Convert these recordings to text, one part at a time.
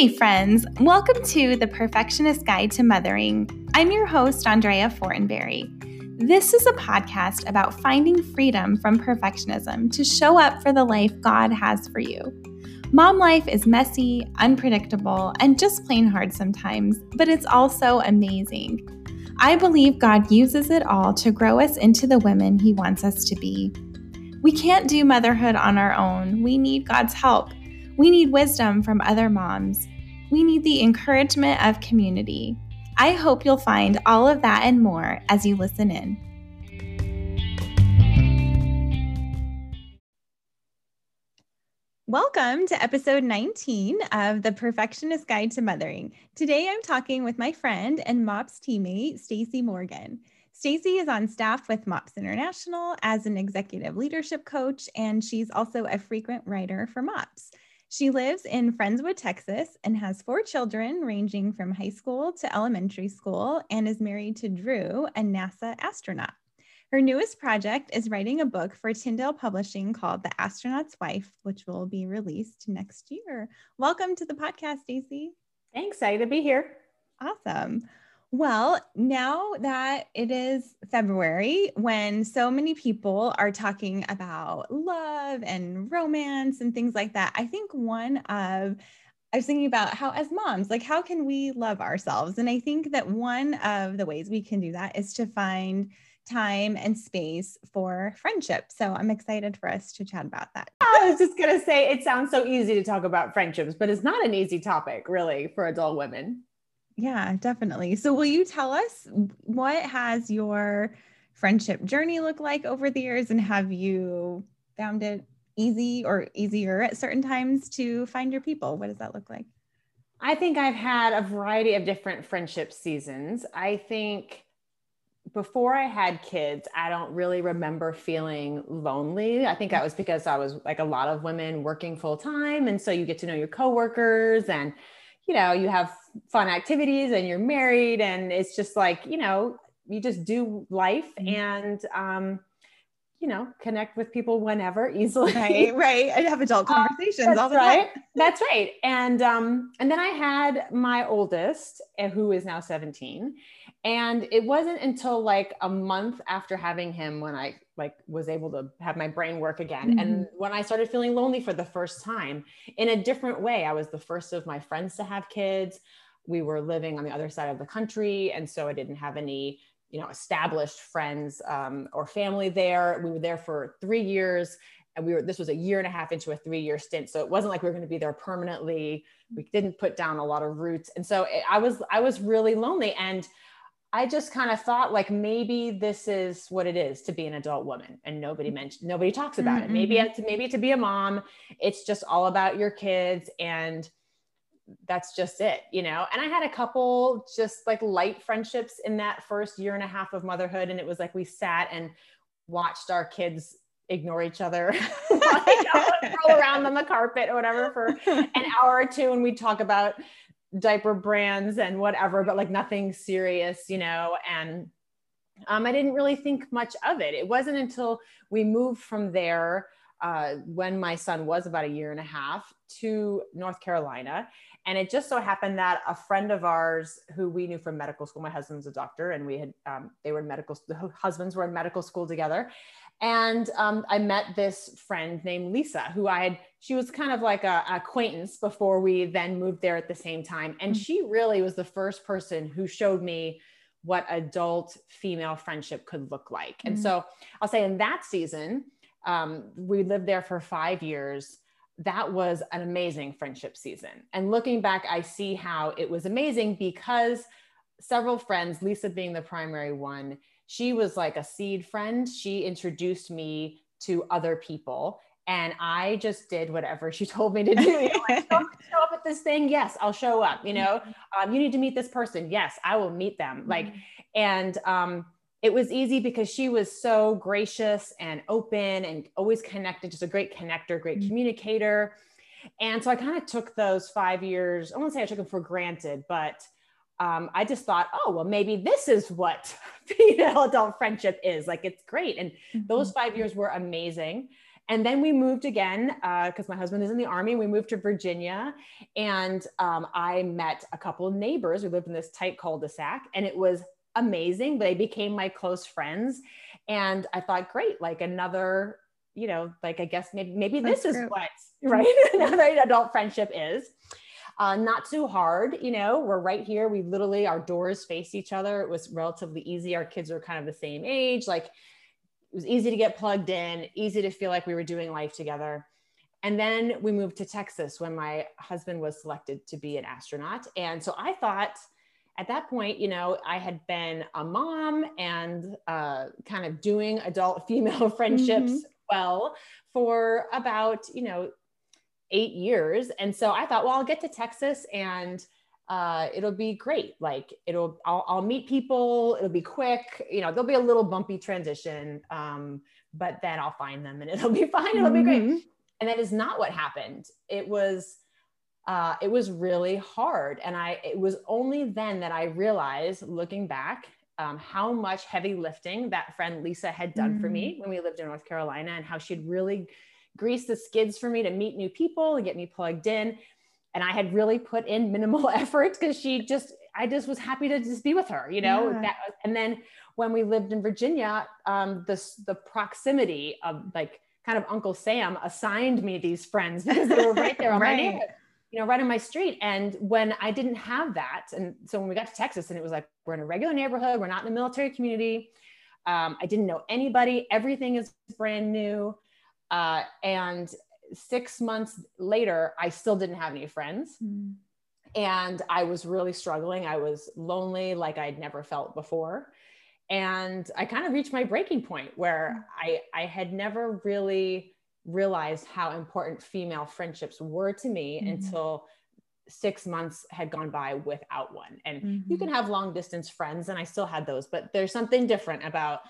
Hey, friends, welcome to the Perfectionist Guide to Mothering. I'm your host, Andrea Fortenberry. This is a podcast about finding freedom from perfectionism to show up for the life God has for you. Mom life is messy, unpredictable, and just plain hard sometimes, but it's also amazing. I believe God uses it all to grow us into the women He wants us to be. We can't do motherhood on our own. We need God's help. We need wisdom from other moms. We need the encouragement of community. I hope you'll find all of that and more as you listen in. Welcome to episode 19 of the Perfectionist Guide to Mothering. Today I'm talking with my friend and MOPS teammate, Stacey Morgan. Stacey is on staff with MOPS International as an executive leadership coach, and she's also a frequent writer for MOPS. She lives in Friendswood, Texas, and has four children ranging from high school to elementary school, and is married to Drew, a NASA astronaut. Her newest project is writing a book for Tyndale Publishing called The Astronaut's Wife, which will be released next year. Welcome to the podcast, Stacey. Thanks, excited to be here. Awesome. Well, now that it is February, when so many people are talking about love and romance and things like that, I think one of I was thinking about how, as moms, like how can we love ourselves? And I think that one of the ways we can do that is to find time and space for friendship. So I'm excited for us to chat about that. I was just going to say, it sounds so easy to talk about friendships, but it's not an easy topic, really, for adult women. Yeah, definitely. So, will you tell us what has your friendship journey look like over the years, and have you found it easy or easier at certain times to find your people? What does that look like? I think I've had a variety of different friendship seasons. I think before I had kids, I don't really remember feeling lonely. I think that was because I was like a lot of women working full time. And so you get to know your coworkers and you know, you have fun activities and you're married and it's just like, you know, you just do life mm-hmm. and um you know, connect with people whenever easily. Right, right. I have adult um, conversations all the right. time. That's right. And um, and then I had my oldest, eh, who is now 17. And it wasn't until like a month after having him when I like was able to have my brain work again. Mm-hmm. And when I started feeling lonely for the first time in a different way, I was the first of my friends to have kids. We were living on the other side of the country. And so I didn't have any, you know, established friends um, or family there. We were there for three years and we were this was a year and a half into a three year stint so it wasn't like we were going to be there permanently we didn't put down a lot of roots and so it, i was i was really lonely and I just kind of thought like maybe this is what it is to be an adult woman and nobody mm-hmm. mentioned nobody talks about mm-hmm. it. Maybe it's maybe to be a mom, it's just all about your kids and that's just it, you know. And I had a couple just like light friendships in that first year and a half of motherhood and it was like we sat and watched our kids ignore each other, like, roll around on the carpet or whatever for an hour or two and we'd talk about diaper brands and whatever, but like nothing serious, you know, and um, I didn't really think much of it. It wasn't until we moved from there uh, when my son was about a year and a half to North Carolina. And it just so happened that a friend of ours who we knew from medical school, my husband's a doctor, and we had, um, they were in medical, the husbands were in medical school together. And um, I met this friend named Lisa, who I had, she was kind of like a, acquaintance before we then moved there at the same time. And mm-hmm. she really was the first person who showed me what adult female friendship could look like. Mm-hmm. And so I'll say in that season, um, we lived there for five years. That was an amazing friendship season. And looking back, I see how it was amazing because several friends, Lisa being the primary one, she was like a seed friend. She introduced me to other people. And I just did whatever she told me to do. You know, like, show, show, up at this thing. Yes, I'll show up. You know, mm-hmm. um, you need to meet this person. Yes, I will meet them. Like, mm-hmm. and um, it was easy because she was so gracious and open and always connected, just a great connector, great mm-hmm. communicator. And so I kind of took those five years, I won't say I took them for granted, but um, I just thought, oh, well, maybe this is what female adult friendship is. Like, it's great. And mm-hmm. those five years were amazing. And then we moved again because uh, my husband is in the army. We moved to Virginia, and um, I met a couple of neighbors. We lived in this tight cul-de-sac, and it was amazing. They became my close friends, and I thought, great, like another, you know, like I guess maybe maybe this is what right another adult friendship is. Uh, not too hard, you know. We're right here. We literally our doors face each other. It was relatively easy. Our kids are kind of the same age, like it was easy to get plugged in, easy to feel like we were doing life together. And then we moved to Texas when my husband was selected to be an astronaut. And so I thought at that point, you know, I had been a mom and uh, kind of doing adult female friendships mm-hmm. well for about, you know, eight years. And so I thought, well, I'll get to Texas and uh, it'll be great. Like it'll, I'll, I'll, meet people. It'll be quick. You know, there'll be a little bumpy transition, um, but then I'll find them and it'll be fine. It'll be great. Mm-hmm. And that is not what happened. It was, uh, it was really hard. And I, it was only then that I realized, looking back, um, how much heavy lifting that friend Lisa had done mm-hmm. for me mm-hmm. when we lived in North Carolina, and how she'd really greased the skids for me to meet new people and get me plugged in and I had really put in minimal effort because she just I just was happy to just be with her, you know. Yeah. That, and then when we lived in Virginia, um, the the proximity of like kind of Uncle Sam assigned me these friends because they were right there on right. my neighborhood, you know, right on my street. And when I didn't have that, and so when we got to Texas, and it was like we're in a regular neighborhood, we're not in a military community. Um, I didn't know anybody. Everything is brand new, uh, and six months later, I still didn't have any friends. Mm. And I was really struggling. I was lonely like I'd never felt before. And I kind of reached my breaking point where mm. I, I had never really realized how important female friendships were to me mm. until six months had gone by without one. And mm-hmm. you can have long distance friends, and I still had those, but there's something different about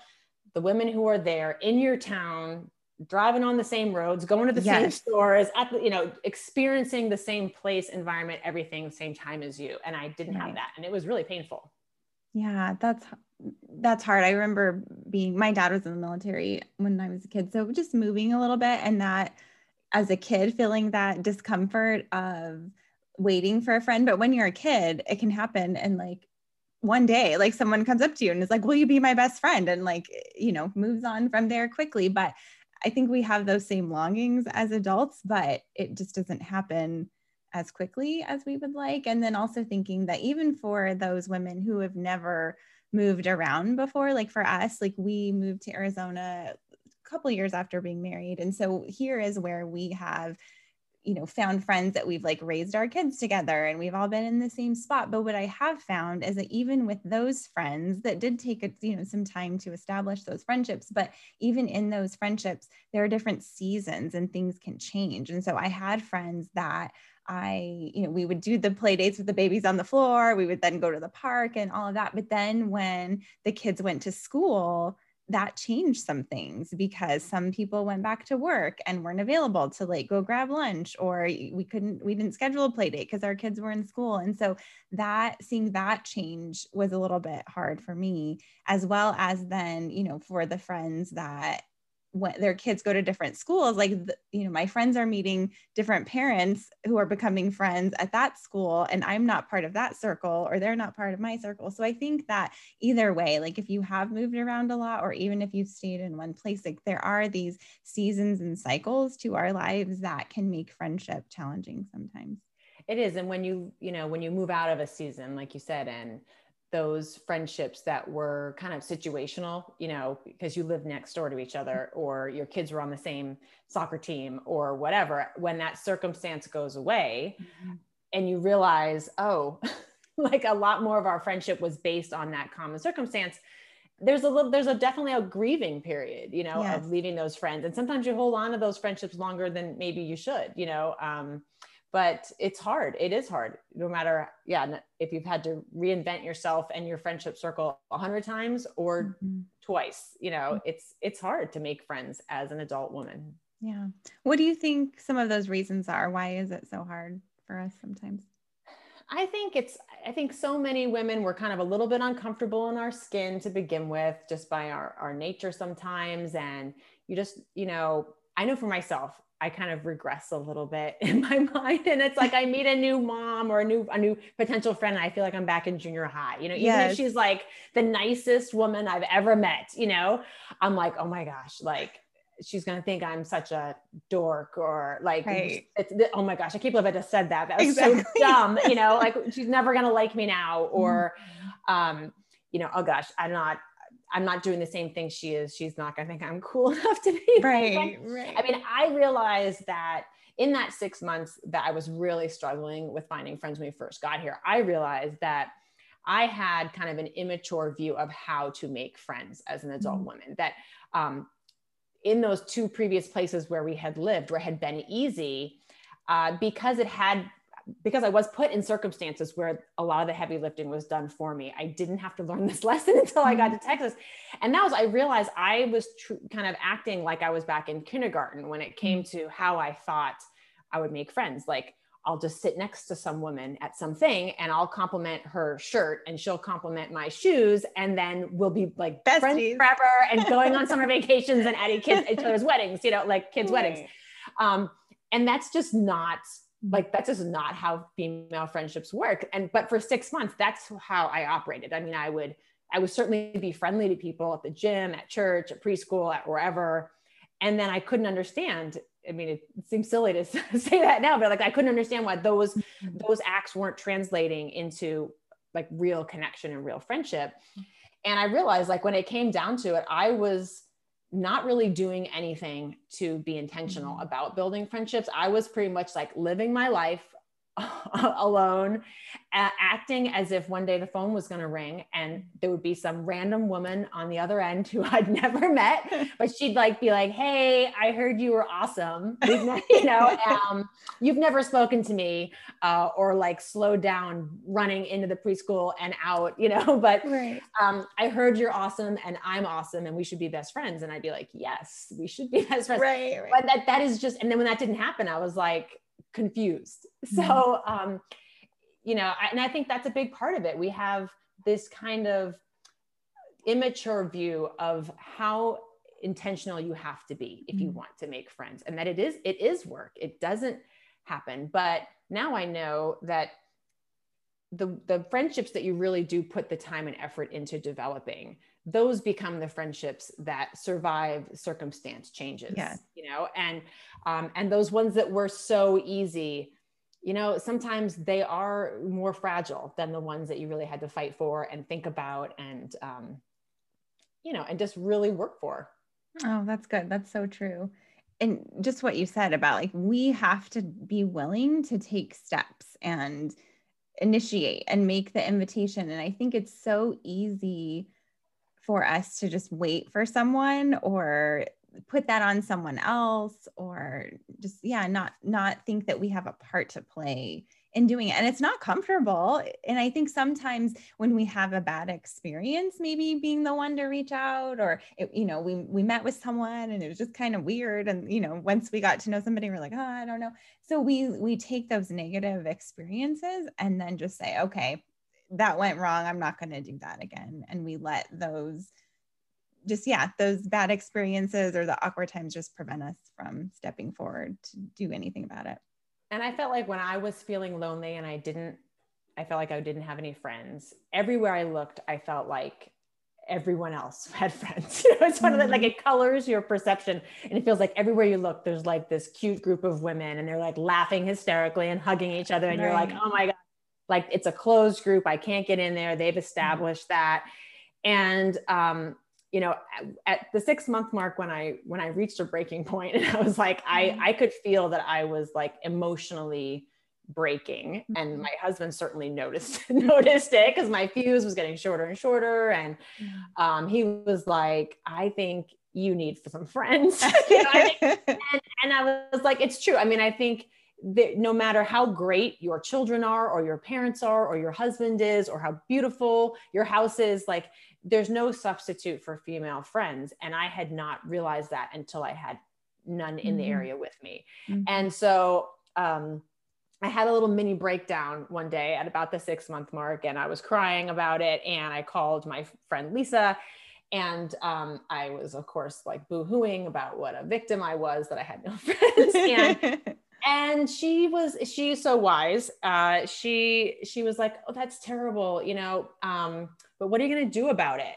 the women who are there in your town driving on the same roads, going to the yes. same stores, at the, you know, experiencing the same place, environment, everything, same time as you. And I didn't right. have that. And it was really painful. Yeah, that's that's hard. I remember being my dad was in the military when I was a kid. So just moving a little bit and that as a kid feeling that discomfort of waiting for a friend. But when you're a kid, it can happen and like one day like someone comes up to you and is like will you be my best friend and like you know moves on from there quickly but I think we have those same longings as adults, but it just doesn't happen as quickly as we would like. And then also thinking that even for those women who have never moved around before, like for us, like we moved to Arizona a couple years after being married. And so here is where we have you know found friends that we've like raised our kids together and we've all been in the same spot but what i have found is that even with those friends that did take a, you know some time to establish those friendships but even in those friendships there are different seasons and things can change and so i had friends that I, you know, we would do the play dates with the babies on the floor. We would then go to the park and all of that. But then when the kids went to school, that changed some things because some people went back to work and weren't available to like go grab lunch or we couldn't we didn't schedule a play date because our kids were in school. And so that seeing that change was a little bit hard for me as well as then you know for the friends that when their kids go to different schools like you know my friends are meeting different parents who are becoming friends at that school and i'm not part of that circle or they're not part of my circle. So i think that either way like if you have moved around a lot or even if you've stayed in one place like there are these seasons and cycles to our lives that can make friendship challenging sometimes. It is and when you you know when you move out of a season like you said and those friendships that were kind of situational, you know, because you live next door to each other or your kids were on the same soccer team or whatever, when that circumstance goes away mm-hmm. and you realize, oh, like a lot more of our friendship was based on that common circumstance. There's a little, there's a definitely a grieving period, you know, yes. of leaving those friends. And sometimes you hold on to those friendships longer than maybe you should, you know. Um, but it's hard. It is hard no matter yeah if you've had to reinvent yourself and your friendship circle a hundred times or mm-hmm. twice you know it's it's hard to make friends as an adult woman. Yeah. What do you think some of those reasons are? Why is it so hard for us sometimes? I think it's, I think so many women were kind of a little bit uncomfortable in our skin to begin with, just by our, our nature sometimes. And you just, you know, I know for myself, I kind of regress a little bit in my mind. And it's like I meet a new mom or a new a new potential friend, and I feel like I'm back in junior high. You know, even yes. if she's like the nicest woman I've ever met, you know, I'm like, oh my gosh, like she's gonna think I'm such a dork or like right. it's, oh my gosh, I can't believe I just said that. That was exactly. so dumb, you know, like she's never gonna like me now, or mm-hmm. um, you know, oh gosh, I'm not I'm not doing the same thing she is. She's not going to think I'm cool enough to be right. Right. I mean, I realized that in that six months that I was really struggling with finding friends when we first got here, I realized that I had kind of an immature view of how to make friends as an adult mm-hmm. woman. That um, in those two previous places where we had lived, where it had been easy, uh, because it had because I was put in circumstances where a lot of the heavy lifting was done for me, I didn't have to learn this lesson until I got to mm-hmm. Texas. And that was, I realized I was tr- kind of acting like I was back in kindergarten when it came mm-hmm. to how I thought I would make friends. Like, I'll just sit next to some woman at something and I'll compliment her shirt and she'll compliment my shoes. And then we'll be like Besties. friends forever and going on summer vacations and at each other's weddings, you know, like kids' weddings. Um, and that's just not like that's just not how female friendships work. And but for six months that's how i operated. I mean i would i would certainly be friendly to people at the gym at church at preschool at wherever. And then i couldn't understand i mean it seems silly to say that now but like i couldn't understand why those mm-hmm. those acts weren't translating into like real connection and real friendship. And i realized like when it came down to it i was not really doing anything to be intentional mm-hmm. about building friendships. I was pretty much like living my life alone, acting as if one day the phone was going to ring and there would be some random woman on the other end who I'd never met, but she'd like be like, "Hey, I heard you were awesome. you know, um, you've never spoken to me," uh, or like slowed down running into the preschool and out, you know. But right. um, I heard you're awesome and I'm awesome and we should be best friends. And I'd be like, "Yes, we should be best friends." Right, right. But that that is just. And then when that didn't happen, I was like confused. So, mm-hmm. um, you know, I, and I think that's a big part of it. We have this kind of immature view of how intentional you have to be if you mm-hmm. want to make friends and that it is it is work it doesn't happen but now i know that the the friendships that you really do put the time and effort into developing those become the friendships that survive circumstance changes yeah. you know? And um, and those ones that were so easy you know sometimes they are more fragile than the ones that you really had to fight for and think about and um, you know and just really work for. Oh that's good. That's so true. And just what you said about like we have to be willing to take steps and initiate and make the invitation. And i think it's so easy for us to just wait for someone or put that on someone else or just yeah not not think that we have a part to play in doing it. And it's not comfortable. And i think sometimes when we have a bad experience maybe being the one to reach out or it, you know we we met with someone and it was just kind of weird. And you know once we got to know somebody we're like oh i don't know. So we we take those negative experiences and then just say okay that went wrong i'm not going to do that again and we let those just yeah those bad experiences or the awkward times just prevent us from stepping forward to do anything about it and i felt like when i was feeling lonely and i didn't i felt like i didn't have any friends everywhere i looked i felt like everyone else had friends you know it's one of the like mm-hmm. it colors your perception and it feels like everywhere you look there's like this cute group of women and they're like laughing hysterically and hugging each other and right. you're like oh my god like it's a closed group i can't get in there they've established mm-hmm. that and um you know at the six month mark when i when i reached a breaking point and i was like i mm-hmm. i could feel that i was like emotionally breaking and mm-hmm. my husband certainly noticed noticed it because my fuse was getting shorter and shorter and um, he was like i think you need some friends you know I mean? and, and i was like it's true i mean i think that no matter how great your children are or your parents are or your husband is or how beautiful your house is like there's no substitute for female friends and i had not realized that until i had none in mm-hmm. the area with me mm-hmm. and so um, i had a little mini breakdown one day at about the six month mark and i was crying about it and i called my friend lisa and um, I was, of course, like boo-hooing about what a victim I was that I had no friends. and, and she was, she's so wise. Uh, she, she was like, "Oh, that's terrible," you know. Um, but what are you going to do about it?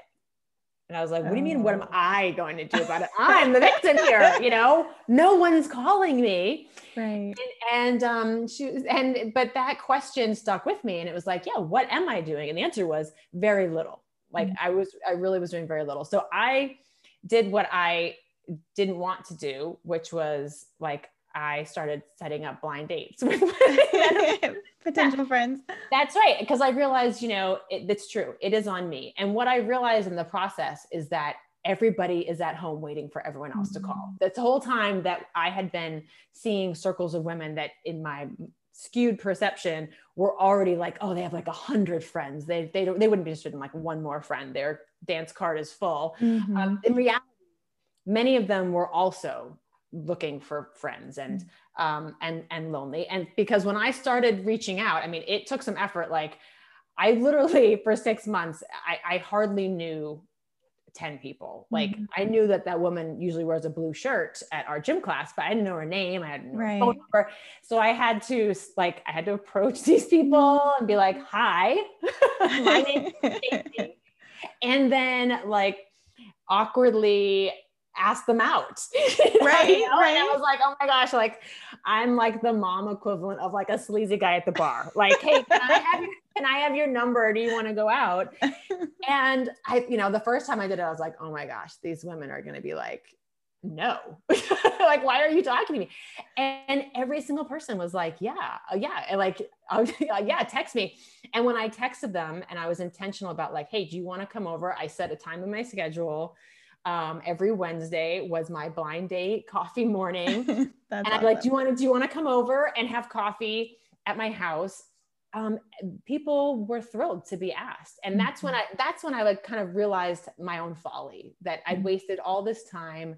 And I was like, what do you mean? What am oh. I going to do about it? I'm the victim here. You know, no one's calling me. Right. And, and um, she and but that question stuck with me, and it was like, yeah, what am I doing? And the answer was very little. Like mm-hmm. I was, I really was doing very little. So I did what I didn't want to do, which was like I started setting up blind dates with potential friends. That's right. Because I realized, you know, it, it's true. It is on me. And what I realized in the process is that everybody is at home waiting for everyone else mm-hmm. to call. Mm-hmm. This whole time that I had been seeing circles of women that in my skewed perception were already like, oh, they have like a hundred friends. They, they, don't, they wouldn't be interested in like one more friend. Their dance card is full. Mm-hmm. Um, in reality, many of them were also looking for friends and mm. um, and and lonely. And because when i started reaching out i mean it took some effort. Like i literally for six months i, I hardly knew 10 people. Like mm-hmm. i knew that that woman usually wears a blue shirt at our gym class but i didn't know her name. I had no right. phone number. So i had to like i had to approach these people and be like hi. My name is and then like awkwardly ask them out. Right. you know? right. And I was like, oh my gosh, like I'm like the mom equivalent of like a sleazy guy at the bar. Like, hey, can I have your, can I have your number? Do you want to go out? and I, you know, the first time I did it, I was like, oh my gosh, these women are gonna be like, no like why are you talking to me and every single person was like yeah uh, yeah and like uh, yeah text me and when i texted them and i was intentional about like hey do you want to come over i set a time in my schedule um, every Wednesday was my blind date coffee morning. and I'm awesome. like, do you want to, do you want to come over and have coffee at my house? Um, people were thrilled to be asked. And that's mm-hmm. when I, that's when I like kind of realized my own folly that I'd mm-hmm. wasted all this time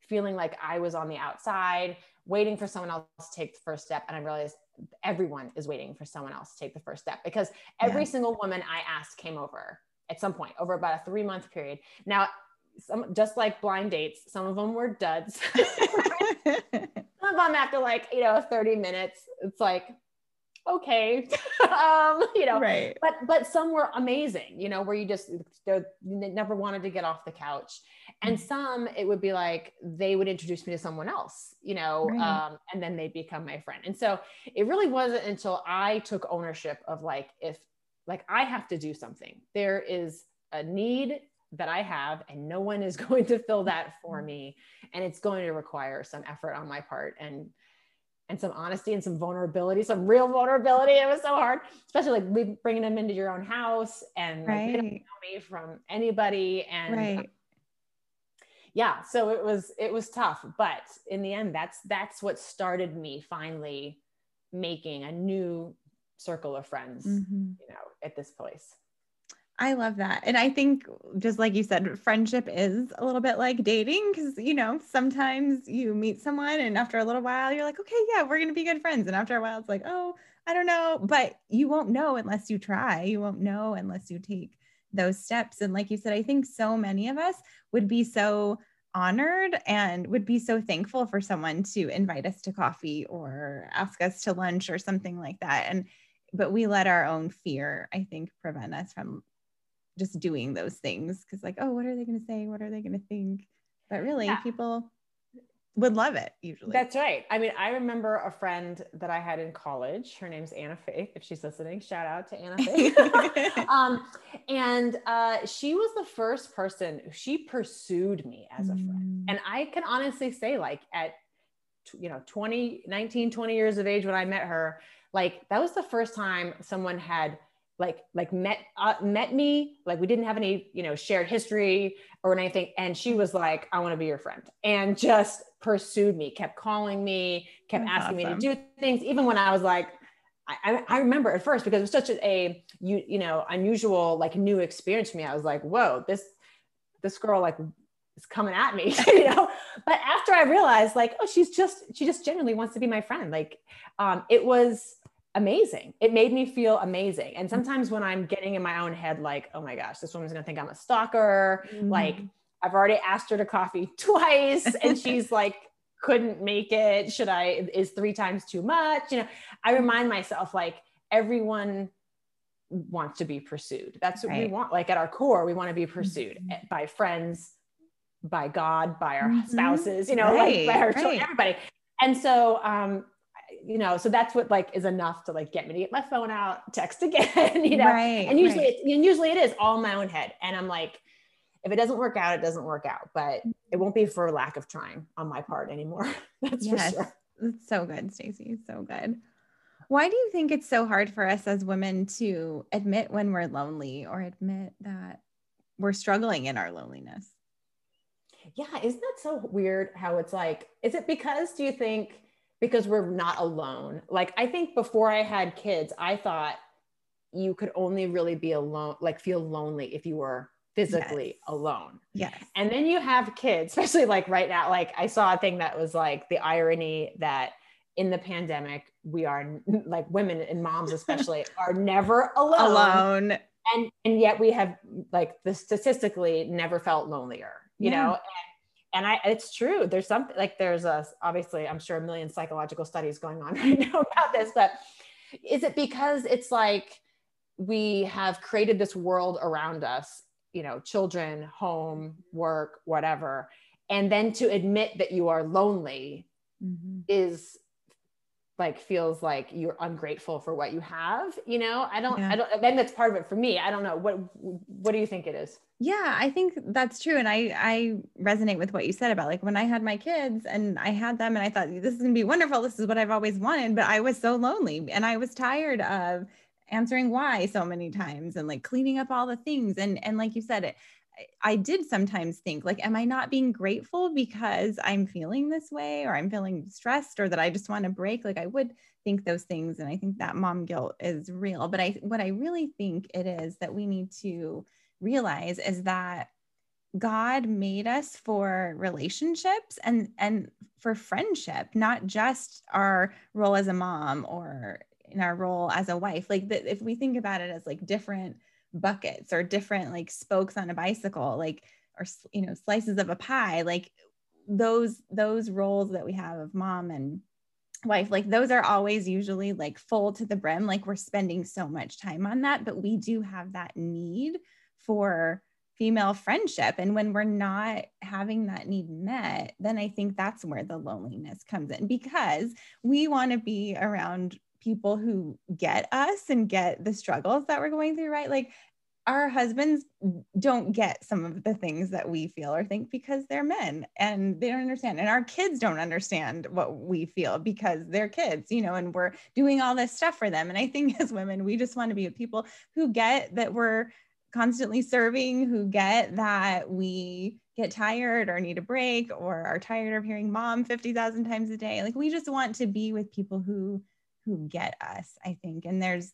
feeling like I was on the outside, waiting for someone else to take the first step. And I realized everyone is waiting for someone else to take the first step because every yeah. single woman I asked came over at some point over about a three month period. Now, some just like blind dates some of them were duds. Some of them after like you know 30 minutes it's like okay. Um you know right. but but some were amazing you know where you just never wanted to get off the couch. And mm-hmm. some it would be like they would introduce me to someone else you know right. um, and then they'd become my friend. And so it really wasn't until i took ownership of like if like i have to do something. There is a need that I have, and no one is going to fill that for me. And it's going to require some effort on my part and and some honesty and some vulnerability, some real vulnerability. It was so hard, especially like bringing them into your own house and like right. they don't know me from anybody. And right. yeah, so it was it was tough, but in the end, that's that's what started me finally making a new circle of friends, mm-hmm. you know, at this place. I love that. And I think, just like you said, friendship is a little bit like dating because, you know, sometimes you meet someone and after a little while, you're like, okay, yeah, we're going to be good friends. And after a while, it's like, oh, I don't know. But you won't know unless you try. You won't know unless you take those steps. And like you said, I think so many of us would be so honored and would be so thankful for someone to invite us to coffee or ask us to lunch or something like that. And but we let our own fear, I think, prevent us from just doing those things because like oh what are they going to say? What are they going to think? But really yeah. people would love it usually. That's right. I mean i remember a friend that i had in college her name's anna faith if she's listening shout out to anna faith. Um, and uh, she was the first person she pursued me as a friend. Mm. and i can honestly say like at you know 20 19 20 years of age when i met her like that was the first time someone had like like met uh, met me like we didn't have any you know shared history or anything. And she was like i want to be your friend. And just pursued me kept calling me kept That's asking awesome. me to do things even when i was like I, I remember at first because it was such a, a you you know unusual like new experience for me. I was like whoa this this girl like is coming at me you know? But after i realized like oh she's just she just genuinely wants to be my friend. Like um it was amazing. It made me feel amazing. And sometimes when I'm getting in my own head, like, oh my gosh, this woman's gonna think I'm a stalker. Mm-hmm. Like, I've already asked her to coffee twice and she's like, couldn't make it. Should I, is three times too much? You know, I remind myself like everyone wants to be pursued. That's what right. we want. Like at our core, we want to be pursued mm-hmm. by friends, by God, by our mm-hmm. spouses, you know, right. like by our children, everybody. And so, um, you know, so that's what like is enough to like get me to get my phone out, text again, you know, right, and usually, right. it, and usually it is all in my own head. And I'm like, if it doesn't work out, it doesn't work out, but it won't be for lack of trying on my part anymore. that's yes. for sure. It's so good, Stacey. So good. Why do you think it's so hard for us as women to admit when we're lonely or admit that we're struggling in our loneliness? Yeah, isn't that so weird how it's like, is it because do you think because we're not alone? Like, I think before I had kids, I thought you could only really be alone, like feel lonely if you were physically yes. alone. Yes. And then you have kids, especially like right now. Like I saw a thing that was like the irony that in the pandemic, we are like women and moms, especially, are never alone. Alone. And and yet we have like the statistically never felt lonelier, you yeah. know? And, and I it's true. There's something like there's a obviously I'm sure a million psychological studies going on right now about this, but is it because it's like we have created this world around us you know children home work whatever and then to admit that you are lonely mm-hmm. is like feels like you're ungrateful for what you have you know? I don't yeah. i don't then that's part of it for me. I don't know. What what do you think it is? Yeah i think that's true and i i resonate with what you said about like when i had my kids and i had them and i thought this is going to be wonderful. This is what i've always wanted but i was so lonely and i was tired of answering why so many times and like cleaning up all the things and and like you said it I did sometimes think like am I not being grateful because I'm feeling this way or I'm feeling stressed or that I just want to break? Like I would think those things and I think that mom guilt is real but I what I really think it is that we need to realize is that God made us for relationships and and for friendship not just our role as a mom or in our role as a wife. Like if we think about it as like different buckets or different like spokes on a bicycle like or you know slices of a pie like those those roles that we have of mom and wife like those are always usually like full to the brim like we're spending so much time on that but we do have that need for female friendship. And when we're not having that need met then i think that's where the loneliness comes in because we want to be around people who get us and get the struggles that we're going through, right? Like our husbands don't get some of the things that we feel or think because they're men and they don't understand. And our kids don't understand what we feel because they're kids, you know, and we're doing all this stuff for them. And I think as women, we just want to be with people who get that we're constantly serving, who get that we get tired or need a break or are tired of hearing mom 50,000 times a day. Like we just want to be with people who who get us, I think. And there's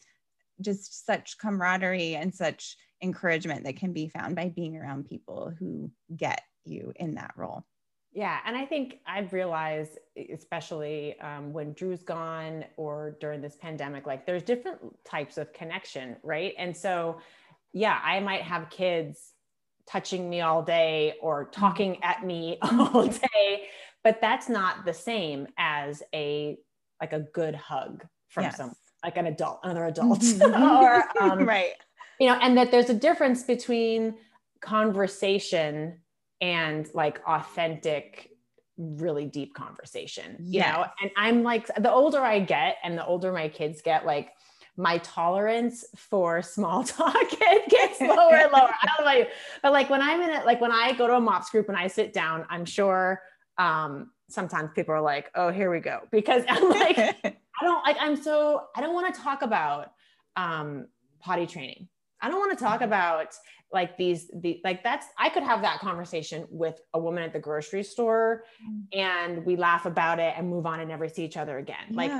just such camaraderie and such encouragement that can be found by being around people who get you in that role. Yeah. And I think I've realized, especially um, when Drew's gone or during this pandemic, like there's different types of connection, right? And so, yeah, I might have kids touching me all day or talking at me all day, but that's not the same as a like a good hug from yes. some like an adult, another adult, mm-hmm. or um, right, you know, and that there's a difference between conversation and like authentic really deep conversation you yes. know and i'm like the older i get and the older my kids get like my tolerance for small talk it gets lower and lower i don't know about you but like when i'm in it like when i go to a mops group and i sit down i'm sure um sometimes people are like, oh, here we go. Because I'm like, I don't like, I'm so, I don't want to talk about um, potty training. I don't want to talk mm-hmm. about like these, the like that's, I could have that conversation with a woman at the grocery store mm. and we laugh about it and move on and never see each other again. Yeah. Like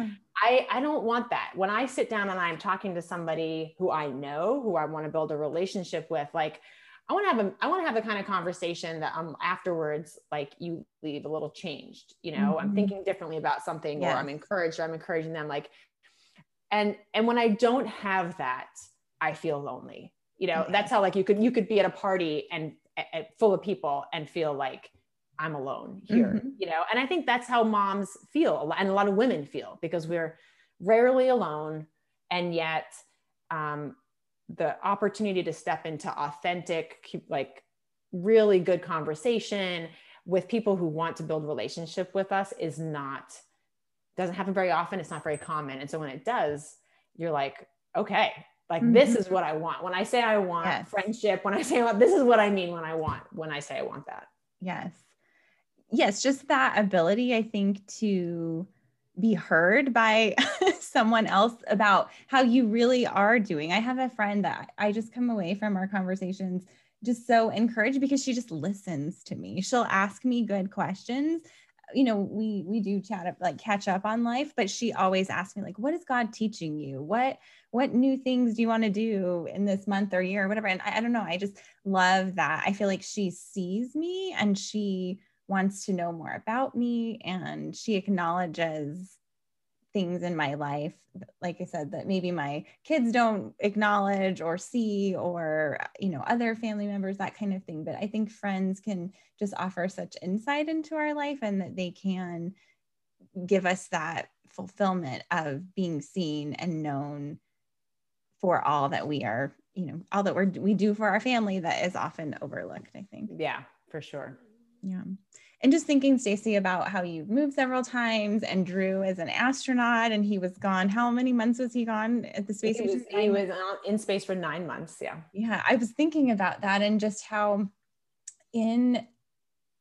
I, I don't want that. When I sit down and I'm talking to somebody who I know, who I want to build a relationship with, like I want to have a I want to have the kind of conversation that um afterwards like you leave a little changed, you know, mm-hmm. I'm thinking differently about something or I'm encouraged or I'm encouraging them like and and when i don't have that i feel lonely you know? That's how like you could you could be at a party and, and full of people and feel like i'm alone here mm-hmm. you know? And i think that's how moms feel and a lot of women feel because we're rarely alone and yet um, the opportunity to step into authentic like really good conversation with people who want to build relationship with us is not doesn't happen very often. It's not very common. And so when it does you're like okay like mm-hmm. this is what i want. When i say i want yes. friendship when i say this is what i mean when i want when i say i want that. Yes. Yes just that ability i think to be heard by someone else about how you really are doing i have a friend that i just come away from our conversations just so encouraged because she just listens to me. She'll ask me good questions. You know, we we do chat up like catch up on life, but she always asks me like, "What is God teaching you? What what new things do you want to do in this month or year or whatever?" And I, I don't know. I just love that. I feel like she sees me and she wants to know more about me and she acknowledges things in my life like i said that maybe my kids don't acknowledge or see or you know other family members that kind of thing. But i think friends can just offer such insight into our life and that they can give us that fulfillment of being seen and known for all that we are you know all that we're we do for our family that is often overlooked i think. Yeah for sure yeah. And just thinking stacey about how you've moved several times and drew as an astronaut and he was gone. How many months was he gone at the space he station? he was in space for nine months yeah. Yeah i was thinking about that and just how in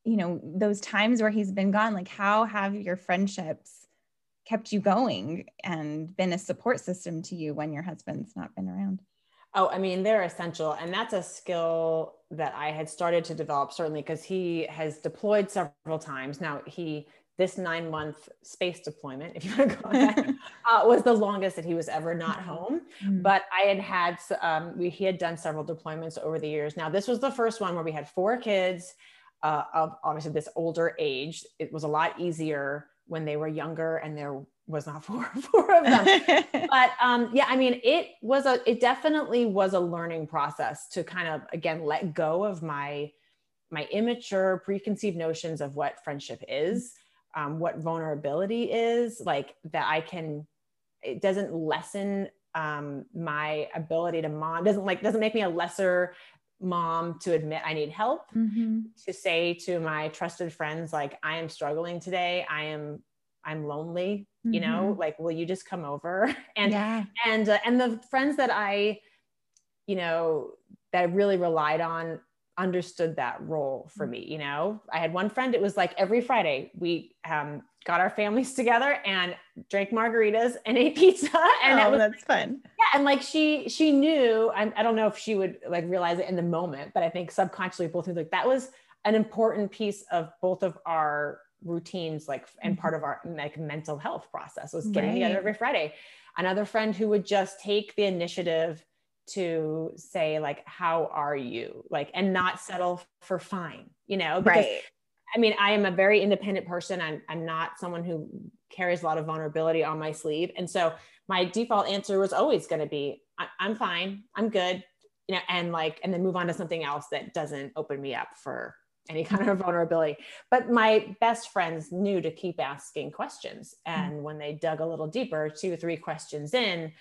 you know those times where he's been gone like how have your friendships kept you going and been a support system to you when your husband's not been around? Oh, I mean, they're essential. And that's a skill that I had started to develop, certainly because he has deployed several times. Now, he, this nine month space deployment, if you want to call it that, uh, was the longest that he was ever not mm-hmm. home. Mm-hmm. But I had had, um, we, he had done several deployments over the years. Now, this was the first one where we had four kids uh, of obviously this older age. It was a lot easier when they were younger and there was not four four of them but um yeah i mean it was a it definitely was a learning process to kind of again let go of my my immature preconceived notions of what friendship is um, what vulnerability is like that i can it doesn't lessen um, my ability to mom doesn't like doesn't make me a lesser mom to admit I need help, mm-hmm. to say to my trusted friends, like, I am struggling today. I am, I'm lonely, mm-hmm. you know, mm-hmm. like, will you just come over? And, yeah. and, uh, and the friends that I, you know, that I really relied on understood that role for me. You know, I had one friend, it was like every Friday we um, got our families together and drank margaritas and ate pizza. And oh, was, that's fun. Yeah. And like she, she knew, I, I don't know if she would like realize it in the moment, but I think subconsciously both of like that was an important piece of both of our routines, like, and mm-hmm. part of our like mental health process was getting right. together every Friday. Another friend who would just take the initiative to say like how are you like and not settle for fine you know because right. i mean i am a very independent person I'm, I'm not someone who carries a lot of vulnerability on my sleeve and so my default answer was always going to be i'm fine i'm good you know and like and then move on to something else that doesn't open me up for any kind of vulnerability but my best friends knew to keep asking questions and mm-hmm. when they dug a little deeper two or three questions in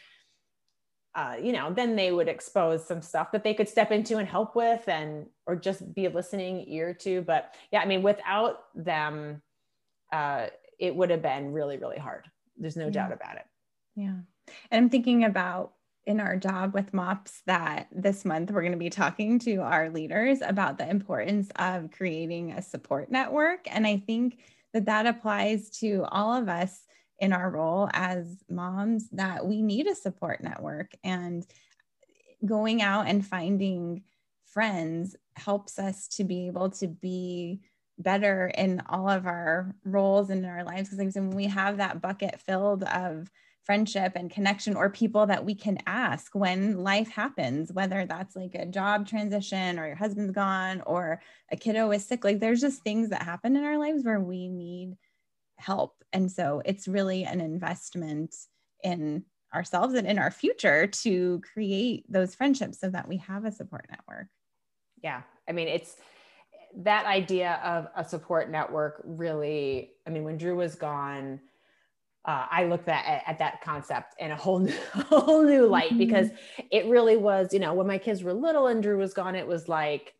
uh, you know, then they would expose some stuff that they could step into and help with and or just be a listening ear to. But yeah, I mean, without them, uh, it would have been really, really hard. There's no yeah. doubt about it. Yeah. And I'm thinking about in our job with MOPS that this month we're going to be talking to our leaders about the importance of creating a support network. And I think that that applies to all of us in our role as moms that we need a support network and going out and finding friends helps us to be able to be better in all of our roles and in our lives because when we have that bucket filled of friendship and connection or people that we can ask when life happens whether that's like a job transition or your husband's gone or a kiddo is sick like there's just things that happen in our lives where we need help. And so it's really an investment in ourselves and in our future to create those friendships so that we have a support network. Yeah. I mean, it's that idea of a support network really, I mean, when Drew was gone, uh, I looked at, at that concept in a whole new, whole new light mm-hmm. because it really was, you know, when my kids were little and Drew was gone, it was like,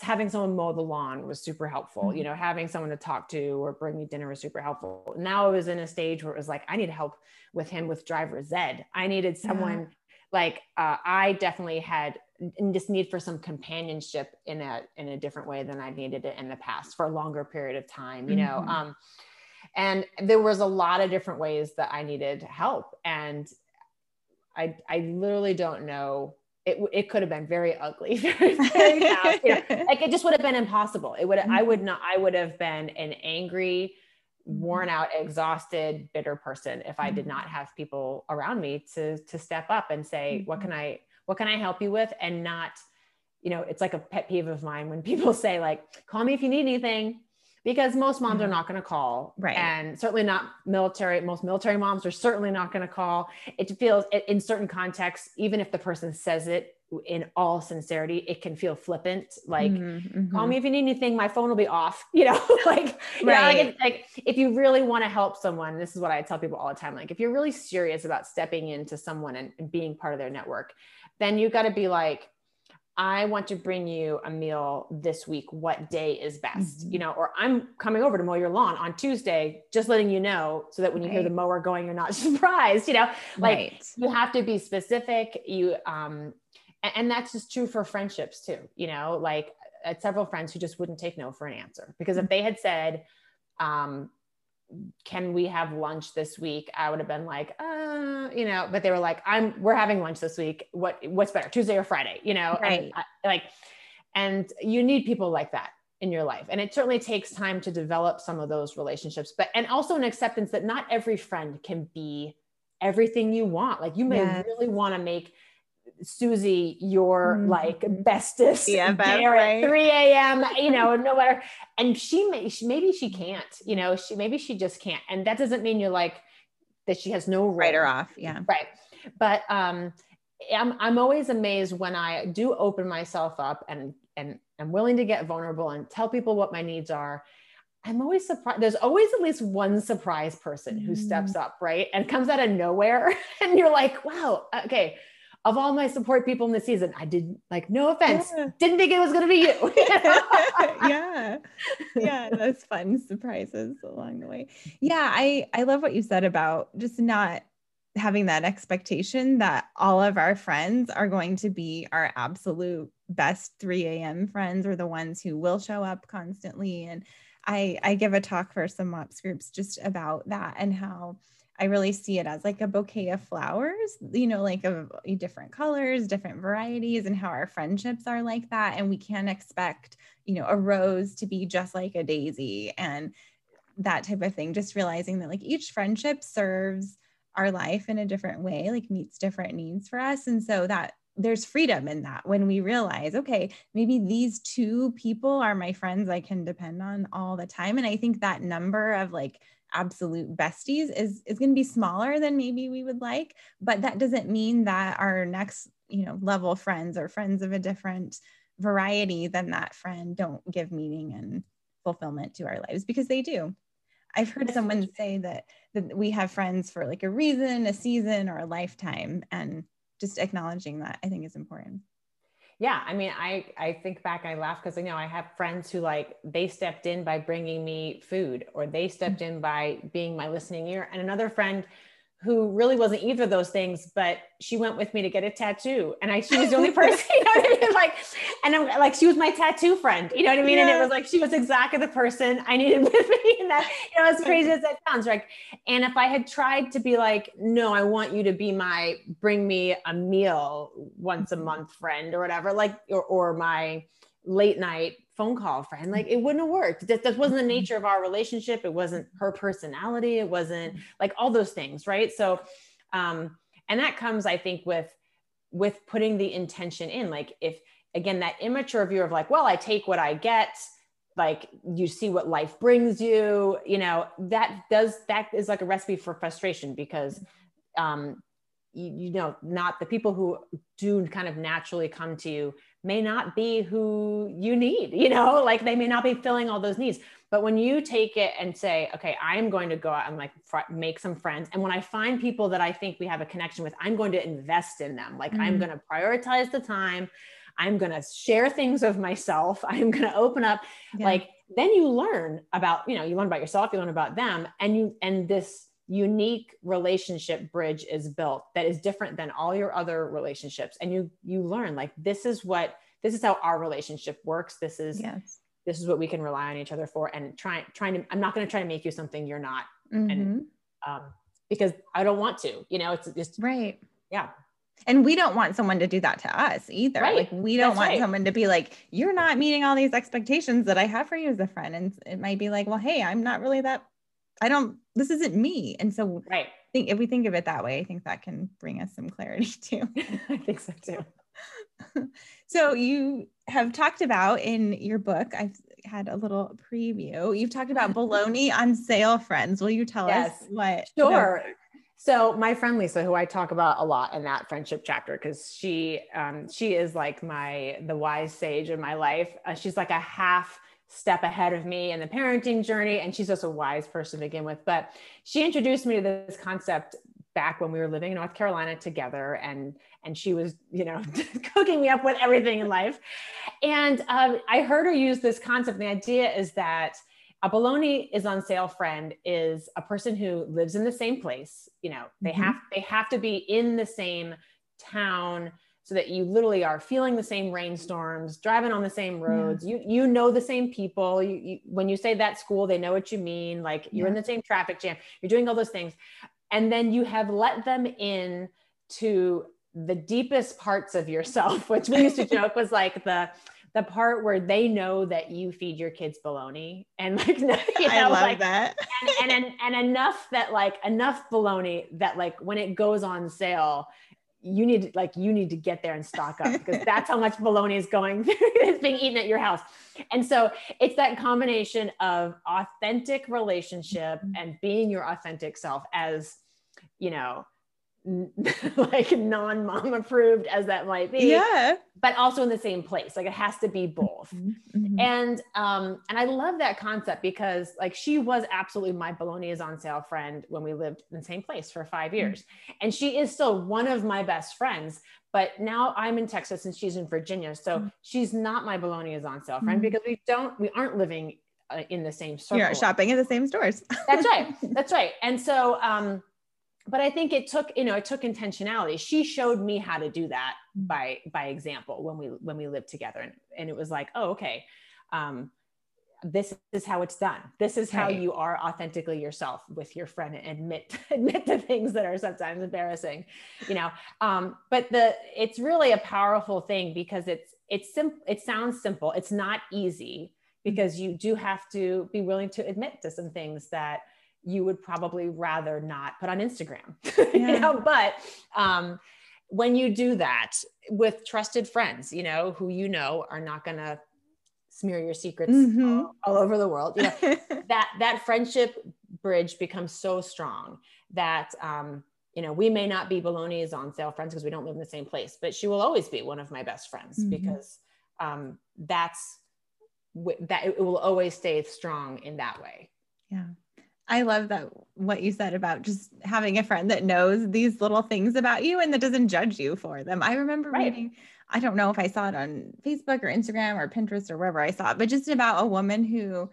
having someone mow the lawn was super helpful. Mm-hmm. You know, having someone to talk to or bring me dinner was super helpful. Now I was in a stage where it was like, I need help with him with driver Zed. I needed someone yeah. like uh, I definitely had this need for some companionship in a in a different way than I needed it in the past for a longer period of time. You know, mm-hmm. um, and there was a lot of different ways that I needed help, and I I literally don't know it, it could have been very ugly very, very like it just would have been impossible it would mm-hmm. i would not i would have been an angry mm-hmm. worn out exhausted bitter person if i did not mm-hmm. have people around me to to step up and say mm-hmm. what can i what can i help you with and not you know it's like a pet peeve of mine when people say like call me if you need anything because most moms mm-hmm. are not going to call right and certainly not military most military moms are certainly not going to call it feels in certain contexts even if the person says it in all sincerity it can feel flippant like mm-hmm, call me mm-hmm. if you need anything my phone will be off you know like right. You know, like, like if you really want to help someone this is what i tell people all the time like if you're really serious about stepping into someone and, and being part of their network then you got to be like I want to bring you a meal this week. What day is best? Mm-hmm. You know, or I'm coming over to mow your lawn on Tuesday, just letting you know so that when you right. hear the mower going, you're not surprised, you know, like right. you have to be specific. You, um, and, and that's just true for friendships too, you know, like I had several friends who just wouldn't take no for an answer because if mm-hmm. they had said, um, can we have lunch this week? I would have been like, uh, you know, but they were like, I'm, we're having lunch this week. What, what's better, Tuesday or Friday, you know? Right. I, like, and you need people like that in your life. And it certainly takes time to develop some of those relationships, but, and also an acceptance that not every friend can be everything you want. Like you may yes. really want to make Susie, your mm-hmm. like bestest yeah, there right. at 3 a.m., you know, no matter. And she may, she, maybe she can't, you know, she, maybe she just can't. And that doesn't mean you're like, that she has no right or off. Yeah. Right. But, um, I'm, I'm always amazed when I do open myself up and, and I'm willing to get vulnerable and tell people what my needs are. I'm always surprised. There's always at least one surprise person who steps mm. up, right? And comes out of nowhere. And you're like, wow, okay, of all my support people in the season, I didn't like no offense, yeah. didn't think it was going to be you. yeah, yeah, those fun surprises along the way. Yeah, I I love what you said about just not having that expectation that all of our friends are going to be our absolute best 3 a.m. friends or the ones who will show up constantly. And I I give a talk for some MOPS groups just about that and how I really see it as like a bouquet of flowers, you know, like of eh, different colors, different varieties, and how our friendships are like that. And we can't expect, you know, a rose to be just like a daisy and that type of thing. Just realizing that like each friendship serves our life in a different way, like meets different needs for us. And so that there's freedom in that when we realize, okay, maybe these two people are my friends I can depend on all the time. And I think that number of like absolute besties is is going to be smaller than maybe we would like but that doesn't mean that our next you know level friends or friends of a different variety than that friend don't give meaning and fulfillment to our lives because they do. I've heard someone say that that we have friends for like a reason a season or a lifetime and just acknowledging that i think is important yeah i mean i i think back i laugh because you know i have friends who like they stepped in by bringing me food or they stepped mm. in by being my listening ear and another friend who really wasn't either of those things, but she went with me to get a tattoo. And I, she was the only person, you know what I mean? Like, and I'm like, she was my tattoo friend, you know what I mean? Yeah. And it was like, she was exactly the person I needed with me. And that, you know, as crazy as that sounds, right? And if I had tried to be like, no, I want you to be my, bring me a meal once a mm-hmm. month friend or whatever, like, or, or my late night phone call friend like it wouldn't have worked. That, that wasn't the mm-hmm. nature of our relationship. It wasn't her personality. It wasn't mm-hmm. like all those things right? So um and that comes i think with with putting the intention in. Like if again that immature view of like well i take what i get like you see what life brings you you know that does that is like a recipe for frustration because um you, you know not the people who do kind of naturally come to you may not be who you need you know like they may not be filling all those needs. But when you take it and say okay i'm going to go out and like fr- make some friends and when i find people that i think we have a connection with i'm going to invest in them. Like mm-hmm. i'm going to prioritize the time. I'm going to share things of myself. I'm going to open up. Yeah. like then you learn about you know you learn about yourself you learn about them and you and this unique relationship bridge is built that is different than all your other relationships and you you learn like this is what this is how our relationship works this is yes. this is what we can rely on each other for and trying trying to i'm not going to try to make you something you're not mm-hmm. and um because i don't want to you know it's just right yeah and we don't want someone to do that to us either. Right. Like we don't That's want right. someone to be like, you're not meeting all these expectations that I have for you as a friend. And it might be like, well, hey, I'm not really that I don't, this isn't me. And so right. I think if we think of it that way, I think that can bring us some clarity too. I think so too. so you have talked about in your book, I've had a little preview. You've talked about bologna on sale friends. Will you tell yes. us what? Sure. So my friend Lisa, who I talk about a lot in that friendship chapter, because she um, she is like my the wise sage in my life. Uh, she's like a half step ahead of me in the parenting journey. And she's just a wise person to begin with. But she introduced me to this concept back when we were living in North Carolina together. And and she was, you know, cooking me up with everything in life. And um, I heard her use this concept. The idea is that a bologna is on sale friend is a person who lives in the same place. You know, they mm-hmm. have they have to be in the same town so that you literally are feeling the same rainstorms, driving on the same roads. Yeah. You you know the same people. You, you, when you say that school, they know what you mean. Like you're yeah. in the same traffic jam. You're doing all those things, and then you have let them in to the deepest parts of yourself, which we used to joke was like the the part where they know that you feed your kids bologna and like you know, I love like, that and, and, and and enough that like enough bologna that like when it goes on sale you need like you need to get there and stock up because that's how much bologna is going through is being eaten at your house and so it's that combination of authentic relationship mm-hmm. and being your authentic self as you know like non-mom approved as that might be yeah but also in the same place like it has to be both mm-hmm. mm-hmm. and um and i love that concept because like she was absolutely my bologna is on sale friend when we lived in the same place for five mm-hmm. years mm-hmm. and she is still one of my best friends but now i'm in texas and she's in virginia so mm-hmm. she's not my bologna is on sale friend mm-hmm. because we don't we aren't living uh, in the same circle you're shopping at the same stores that's right that's right and so um but I think it took, you know, it took intentionality. She showed me how to do that mm. by by example when we when we lived together, and and it was like, oh, okay, um, this is how it's done. This is how right. you are authentically yourself with your friend and admit admit to things that are sometimes embarrassing, you know. Um, but the it's really a powerful thing because it's it's simple. It sounds simple. It's not easy mm. because you do have to be willing to admit to some things that you would probably rather not put on Instagram. Yeah. you know, but um, when you do that with trusted friends, you know, who you know are not going to smear your secrets mm-hmm. all, all, over the world, you know, that that friendship bridge becomes so strong that um, you know, we may not be Bologna's on sale friends because we don't live in the same place, but she will always be one of my best friends mm-hmm. because um, that's that it will always stay strong in that way. Yeah. I love that what you said about just having a friend that knows these little things about you and that doesn't judge you for them. I remember right. reading, I don't know if I saw it on Facebook or Instagram or Pinterest or wherever I saw it, but just about a woman who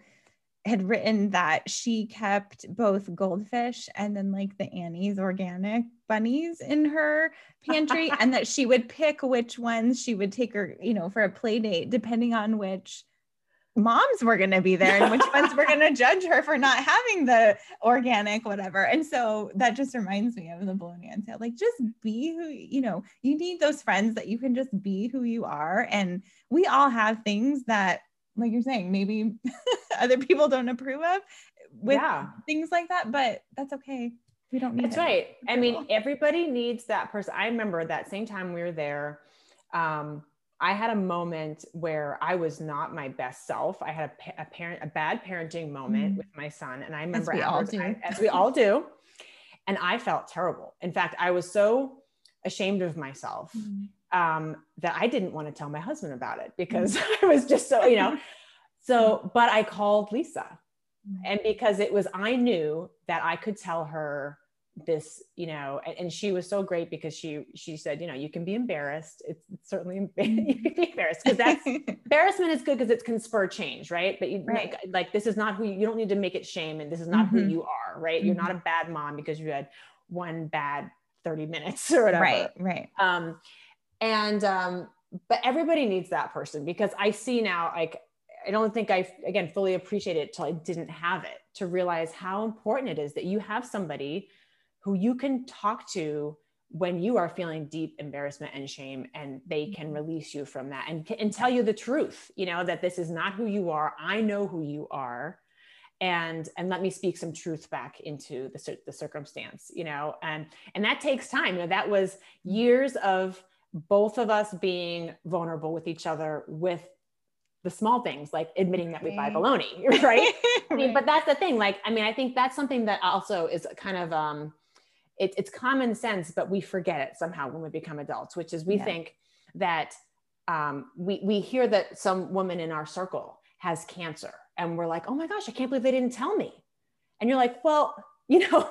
had written that she kept both goldfish and then like the Annie's organic bunnies in her pantry and that she would pick which ones she would take her, you know, for a play date depending on which moms were going to be there and which ones were going to judge her for not having the organic whatever. And so that just reminds me of the bologna and sale like just be who you know you need those friends that you can just be who you are. And we all have things that like you're saying maybe other people don't approve of with yeah. things like that but that's okay. We don't need that's it. right. I mean everybody needs that person. I remember that same time we were there um I had a moment where I was not my best self. I had a, a parent, a bad parenting moment mm. with my son. And I remember, as we, all do. I, as we all do. And I felt terrible. In fact, I was so ashamed of myself mm-hmm. um, that I didn't want to tell my husband about it because mm-hmm. I was just so, you know. So, but I called Lisa. Mm-hmm. And because it was, I knew that I could tell her this you know and, and, she was so great because she she said you know you can be embarrassed it's, it's certainly you can be embarrassed because that's embarrassment is good because it can spur change right but you right. Make, like this is not who you, you, don't need to make it shame and this is not mm-hmm. who you are right mm-hmm. you're not a bad mom because you had one bad 30 minutes or whatever right right um and um but everybody needs that person because i see now like I don't think I again fully appreciate it till I didn't have it to realize how important it is that you have somebody who you can talk to when you are feeling deep embarrassment and shame and they can mm-hmm. release you from that and, and tell you the truth you know that this is not who you are. I know who you are. And and let me speak some truth back into the, the circumstance you know and and that takes time. You know that was years of both of us being vulnerable with each other with the small things like admitting that we buy baloney right? I mean, but that's the thing. Like i mean i think that's something that also is kind of um it, it's common sense, but we forget it somehow when we become adults, which is we yeah. think that um, we, we hear that some woman in our circle has cancer and we're like, oh my gosh, I can't believe they didn't tell me. And you're like, well, you know,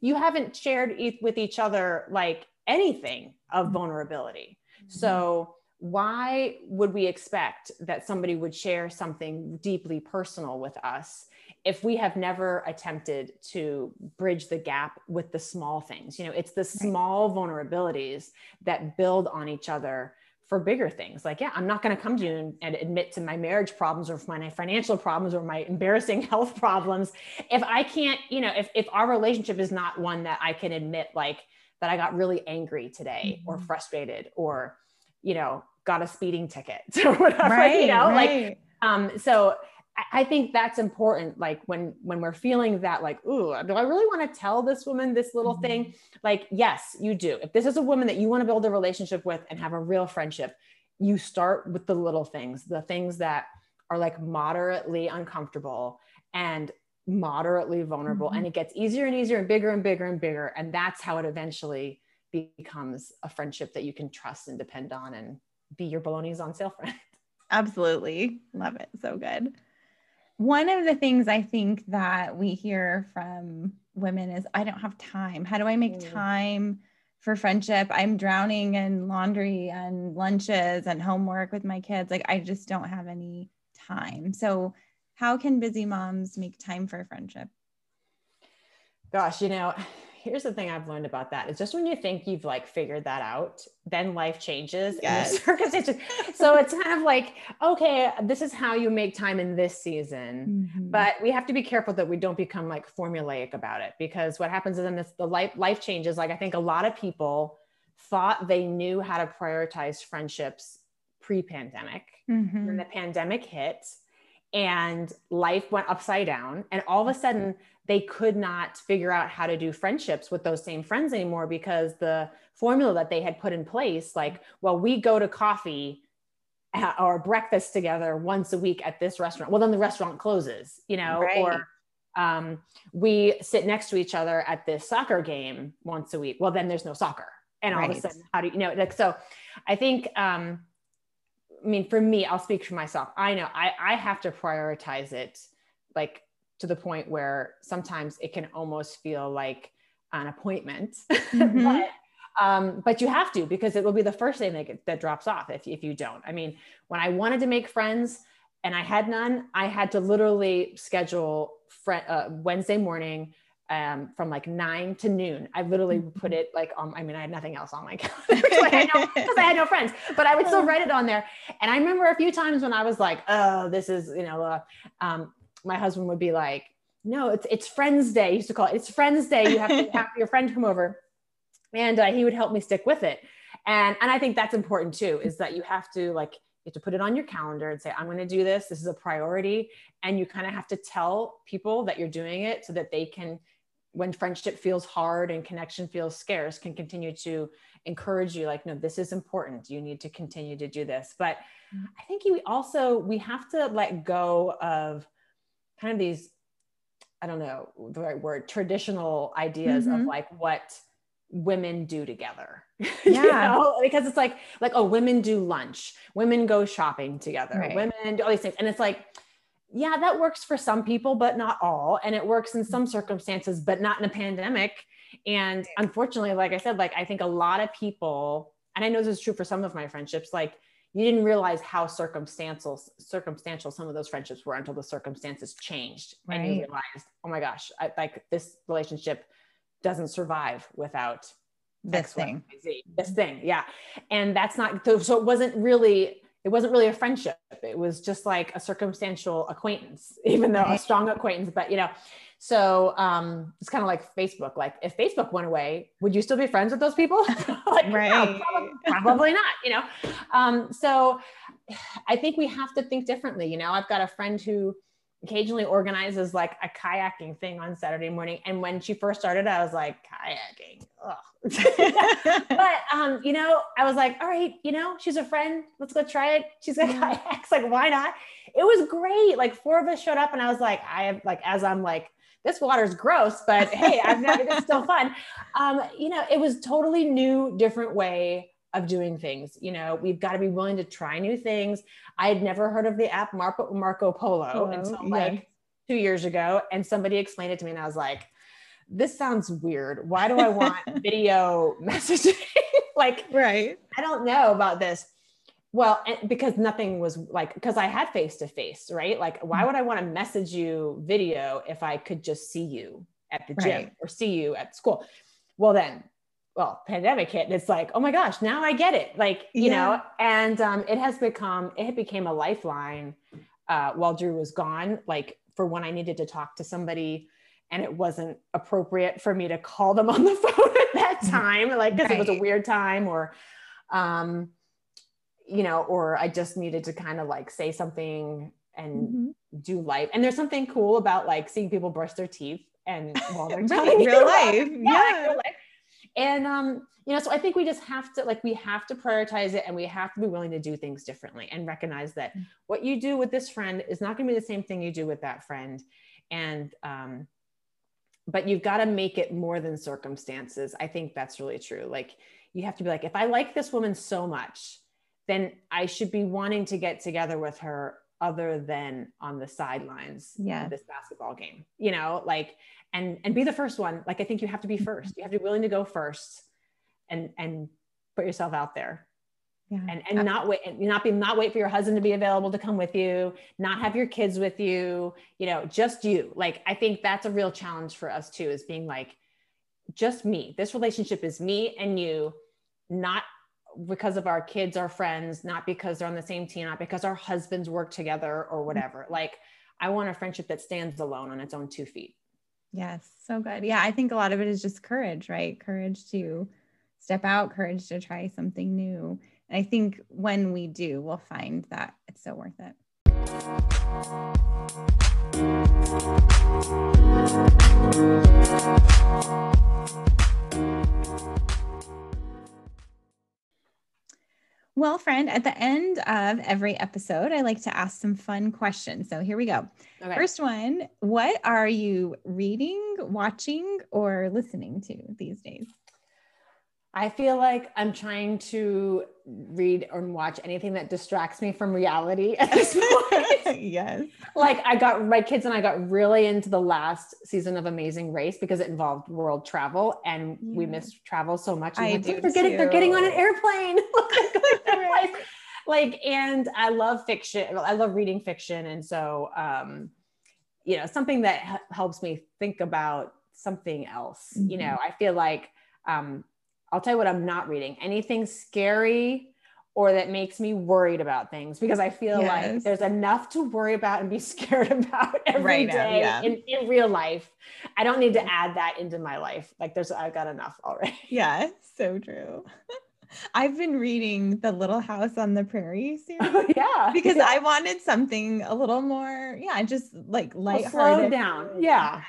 you, haven't shared with each other like anything of mm-hmm. vulnerability. Mm-hmm. So why would we expect that somebody would share something deeply personal with us if we have never attempted to bridge the gap with the small things you know it's the small vulnerabilities that build on each other for bigger things like yeah i'm not going to come to you and, and, admit to my marriage problems or my financial problems or my embarrassing health problems if i can't you know if, if our relationship is not one that i can admit like that i got really angry today mm-hmm. or frustrated or you know got a speeding ticket or whatever right, you know right. like um so I think that's important. Like when when we're feeling that, like, ooh, do I really want to tell this woman this little mm-hmm. thing? Like, yes, you do. If this is a woman that you want to build a relationship with and have a real friendship, you start with the little things, the things that are like moderately uncomfortable and moderately vulnerable. Mm-hmm. And it gets easier and easier and bigger and bigger and bigger. And that's how it eventually becomes a friendship that you can trust and depend on and be your baloney's on sale friend. Absolutely. Love it. So good one of the things I think that we hear from women is I don't have time. How do I make mm. time for friendship? I'm drowning in laundry and lunches and homework with my kids. Like I just don't have any time. So how can busy moms make time for friendship? Gosh, you know, here's the thing I've learned about that. It's just when you think you've like figured that out, then life changes yes. circumstances. so it's kind of like, okay, this is how you make time in this season. Mm-hmm. But we have to be careful that we don't become like formulaic about it because what happens is then this the life life changes. Like I think a lot of people thought they knew how to prioritize friendships pre-pandemic. Mm-hmm. When the pandemic hit and life went upside down and all of a sudden they could not figure out how to do friendships with those same friends anymore because the formula that they had put in place like well we go to coffee or breakfast together once a week at this restaurant well then the restaurant closes you know right. or um, we sit next to each other at this soccer game once a week well then there's no soccer and all right. of a sudden how do you, you know like so i think um, i mean for me i'll speak for myself i know i i have to prioritize it like to the point where sometimes it can almost feel like an appointment. Mm-hmm. but, um, but you have to because it will be the first thing that, that drops off if, if you don't. I mean, when I wanted to make friends and I had none, I had to literally schedule fr- uh, Wednesday morning um, from like nine to noon. I literally mm-hmm. put it like on, I mean, I had nothing else on my calendar because I, I, had no friends, but I would still write it on there. And I remember a few times when I was like, oh, this is, you know, uh, um, my husband would be like, no, it's it's Friends Day. He used to call it. It's Friends Day. You have to have your friend come over, and uh, he would help me stick with it. And and I think that's important too. Is that you have to like you have to put it on your calendar and say, I'm going to do this. This is a priority, and you kind of have to tell people that you're doing it so that they can, when friendship feels hard and connection feels scarce, can continue to encourage you. Like, no, this is important. You need to continue to do this. But mm-hmm. I think we also we have to let go of kind of these i don't know the right word traditional ideas mm-hmm. of like what women do together. Yeah. you know? Because it's like, like, oh, women do lunch, women go shopping together, Right. women do all these things. And it's like, yeah, that works for some people, but not all. And it works in some circumstances, but not in a pandemic. And unfortunately, like I said, like I think a lot of people, and I know this is true for some of my friendships, like you didn't realize how circumstantial circumstantial some of those friendships were until the circumstances changed and you realized oh my gosh I, like this relationship doesn't survive without This X, Y, thing. Z. this thing yeah and that's not so so it wasn't really it wasn't really a friendship. It was just like a circumstantial acquaintance even though a strong acquaintance but you know so um it's kind of like facebook. Like if facebook went away would you still be friends with those people? Like no, probably, probably not you know? Um so i think we have to think differently you know? I've got a friend who occasionally organizes like a kayaking thing on saturday morning and when she first started i was like kayaking Ugh. but um, you know, I was like, all right, you know, she's a friend. Let's go try it. She's Yeah. kayaks. Like, why not? It was great. Like four of us showed up, and I was like, I have like, as I'm like, this water's gross, but hey, I've never. It's still fun. Um, you know, it was totally new, different way of doing things. You know, we've got to be willing to try new things. I had never heard of the app Marco Marco Polo until yeah. like two years ago, and somebody explained it to me, and I was like this sounds weird. Why do I want video messaging? like, right. I don't know about this. Well, and because nothing was like, because I had face to face, right? Like, Mm-hmm. why would I want to message you video if I could just see you at the gym Right. or see you at school? Well, then, well, pandemic hit, and it's like, oh my gosh, now I get it. Like, you Yeah. know, and um, it has become, it became a lifeline uh, while Drew was gone, like for when I needed to talk to somebody and it wasn't appropriate for me to call them on the phone at that time, like because it was a weird time or, um, you know, or I just needed to kind of like say something and Mhm. do life. And there's something cool about like seeing people brush their teeth and while they're Right, telling real life. yeah, Yeah. real life. And um, you know, so I think we just have to like we have to prioritize it and we have to be willing to do things differently and recognize that Mm. what you do with this friend is not going to be the same thing you do with that friend. And um, but you've got to make it more than circumstances. I think that's really true. Like you have to be like, if I like this woman so much, then I should be wanting to get together with her other than on the sidelines Yeah. of this basketball game, you know, like, and, and be the first one. Like, I think you have to be mm-hmm. first. You have to be willing to go first and, and put yourself out there Yeah. and, and not wait and not be, not wait for your husband to be available to come with you, not have your kids with you, you know, just you. Like, I think that's a real challenge for us too, is being like, just me. This relationship is me and you, not because of our kids or friends, not because they're on the same team, not because our husbands work together or mm-hmm. whatever. Like, I want a friendship that stands alone on its own two feet. Yes, so good. Yeah, I think a lot of it is just courage, right? Courage to step out, courage to try something new. And I think when we do, we'll find that it's so worth it. Well, friend, at the end of every episode, I like to ask some fun questions. So here we go. Okay. First one What are you reading, watching, or listening to these days? I feel like I'm trying to read or watch anything that distracts me from reality at this point. yes. like I got my kids and I got really into the last season of Amazing Race because it involved world travel and we Yeah. missed travel so much. And I like, do they're getting they're getting on an airplane. Look, they're going someplace. like and I love fiction. I love reading fiction and so um you know something that h- helps me think about something else. You Mhm. know, I feel like um I'll tell you what I'm not reading. Anything scary or that makes me worried about things because I feel like there's enough to worry about and be scared about every Right day now, yeah. in, in real life. I don't need to add that into my life. Like there's I've got enough already. Yeah, so true. I've been reading The Little House on the Prairie oh, series yeah. because I wanted something a little more, yeah, just like Well, slow down. Yeah.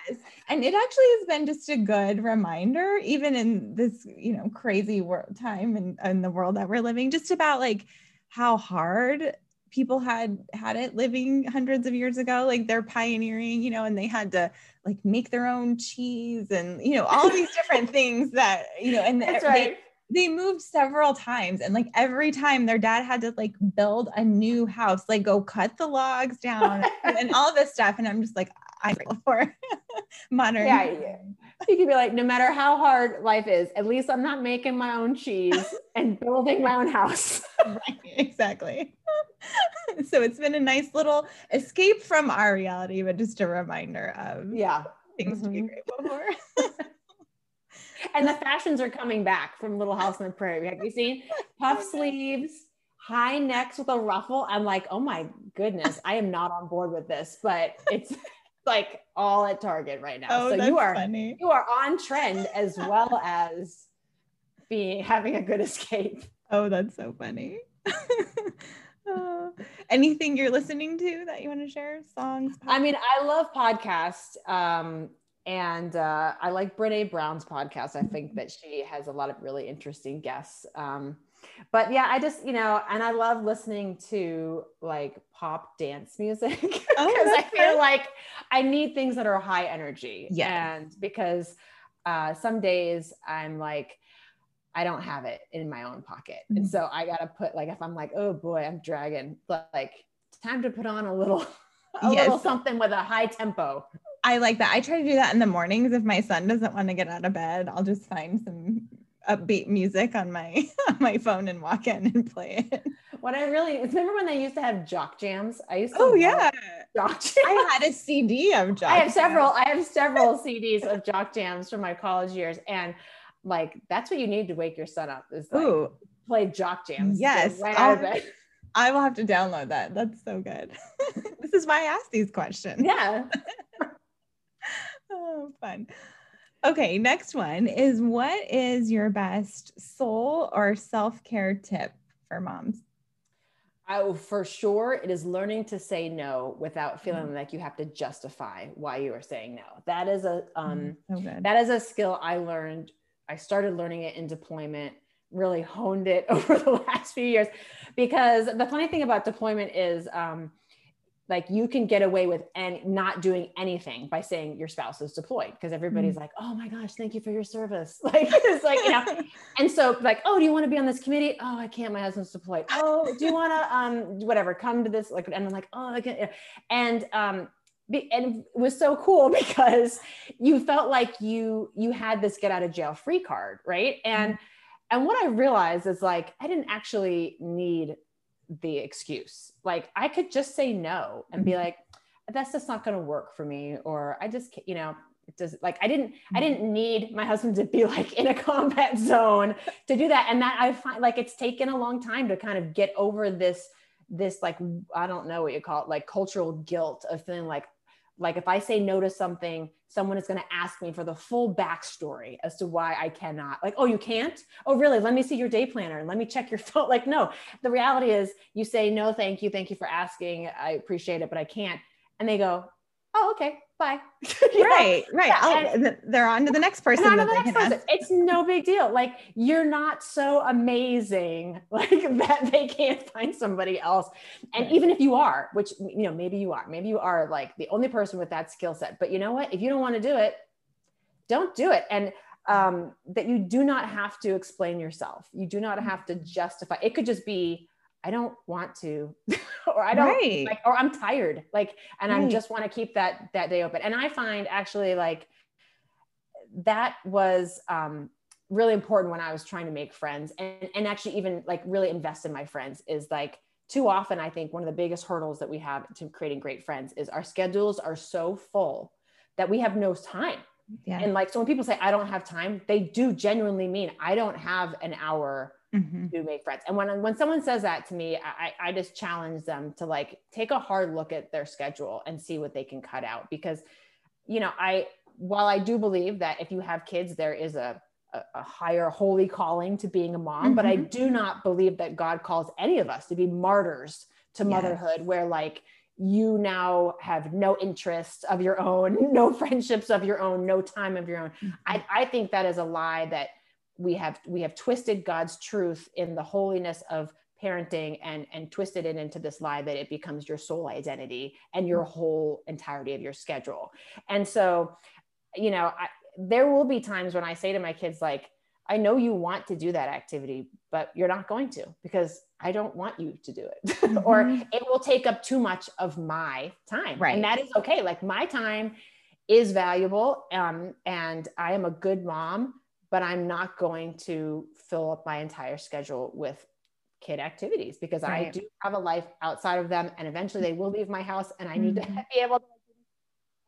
And it actually has been just a good reminder, even in this, you know, crazy world time and in, the world that we're living, just about like how hard people had had it living hundreds of years ago like they're pioneering you know and they had to like make their own cheese and you know all these different things that you know and That's they, right. They moved several times and like every time their dad had to like build a new house like go cut the logs down and all this stuff and i'm just like i'm grateful for modern Yeah, yeah. You could be like, no matter how hard life is, at least I'm not making my own cheese and building my own house. right, exactly. so it's been a nice little escape from our reality, but just a reminder of Yeah. things to be Mhm. grateful for. And the fashions are coming back from Little House on the Prairie. Have you seen puff sleeves, high necks with a ruffle? I'm like, oh my goodness, I am not on board with this, but it's like all at Target right now. oh, so that's you are funny. you are on trend as well as being having a good escape. Oh, that's so funny. Oh, anything you're listening to that you want to share? Songs? I mean, I love podcasts. Um, and uh, I like Brene Brown's podcast. I think that she has a lot of really interesting guests. Um, but yeah, I just, you know, and I love listening to like pop dance music because Oh, I feel like I need things that are high energy. Yes. And because uh, some days I'm like, I don't have it in my own pocket. And Mhm. so I got to put like, if I'm like, oh boy, I'm dragging, but like, time to put on a little, a Yes. little something with a high tempo. I like that. I try to do that in the mornings. If my son doesn't want to get out of bed, I'll just find some upbeat music on my on my phone and walk in and play it. What I really remember when they used to have jock jams. I used to. Oh yeah. jock jams. I had a CD of Jock I have Jams. several. I have several CDs of jock jams from my college years, and like that's what you need to wake your son up is like Ooh, play jock jams. Yes, right out of bed. I will have to download that. That's so good. this is why I asked these questions. Yeah. Oh, fun. Okay, next one is what is your best soul or self-care tip for moms? Oh, for sure, it is learning to say no without feeling like you have to justify why you are saying no. That is a um, so that is a skill I learned. I started learning it in deployment, really honed it over the last few years. Because the funny thing about deployment is um, like you can get away with and not doing anything by saying your spouse is deployed because everybody's like, oh my gosh, thank you for your service. Like it's like, you know, and so like, oh, do you want to be on this committee? Oh, I can't. My husband's deployed. Oh, do you want to um whatever come to this like and I'm like, oh, I can and um be, and it was so cool because you felt like you you had this get out of jail free card right and and what i realized is like i didn't actually need the excuse. Like i could just say no and be mm-hmm. like that's just not going to work for me or i just can't- you know it does like i didn't i mm-hmm. didn't need my husband to be like in a combat zone to do that and that i find like it's taken a long time to kind of get over this this like i don't know what you call it like cultural guilt of feeling like like if I say no to something, someone is going to ask me for the full backstory as to why I cannot. Like, oh, you can't? Oh, really? Let me see your day planner and let me check your phone. Like, no, the reality is you say, no, thank you. Thank you for asking. I appreciate it, but I can't. And they go, oh, okay, bye. You know? right, right. Yeah, th- they're on to the next person on to the next person. It's no big deal. Like you're not so amazing, like that they can't find somebody else. And Right. even if you are, which you know, maybe you are, maybe you are like the only person with that skill set. But you know what? If you don't want to do it, don't do it. And um, that you do not have to explain yourself. You do not have to justify. It could just be, I don't want to, or I don't right. like or i'm tired like and i just want to keep that that day open and i find actually like that was um really important when i was trying to make friends and and actually even like really invest in my friends is like too often i think one of the biggest hurdles that we have to creating great friends is our schedules are so full that we have no time yeah. and like so when people say i don't have time they do genuinely mean i don't have an hour Mhm. to make friends. And when when someone says that to me, I, I just challenge them to like take a hard look at their schedule and see what they can cut out. Because, you know, I while I do believe that if you have kids, there is a a, a higher holy calling to being a mom, but I do not believe that God calls any of us to be martyrs to Yes. motherhood, where like you now have no interests of your own, no friendships of your own, no time of your own. I, I think that is a lie that we have we have twisted God's truth in the holiness of parenting and and twisted it into this lie that it becomes your sole identity and your whole entirety of your schedule. And so you know I, there will be times when i say to my kids like i know you want to do that activity but you're not going to because i don't want you to do it. Mm-hmm. or it will take up too much of my time. Right. and that is okay. Like my time is valuable um, and i am a good mom but i'm not going to fill up my entire schedule with kid activities because right. I do have a life outside of them and eventually they will leave my house and I need mm-hmm. to be able to.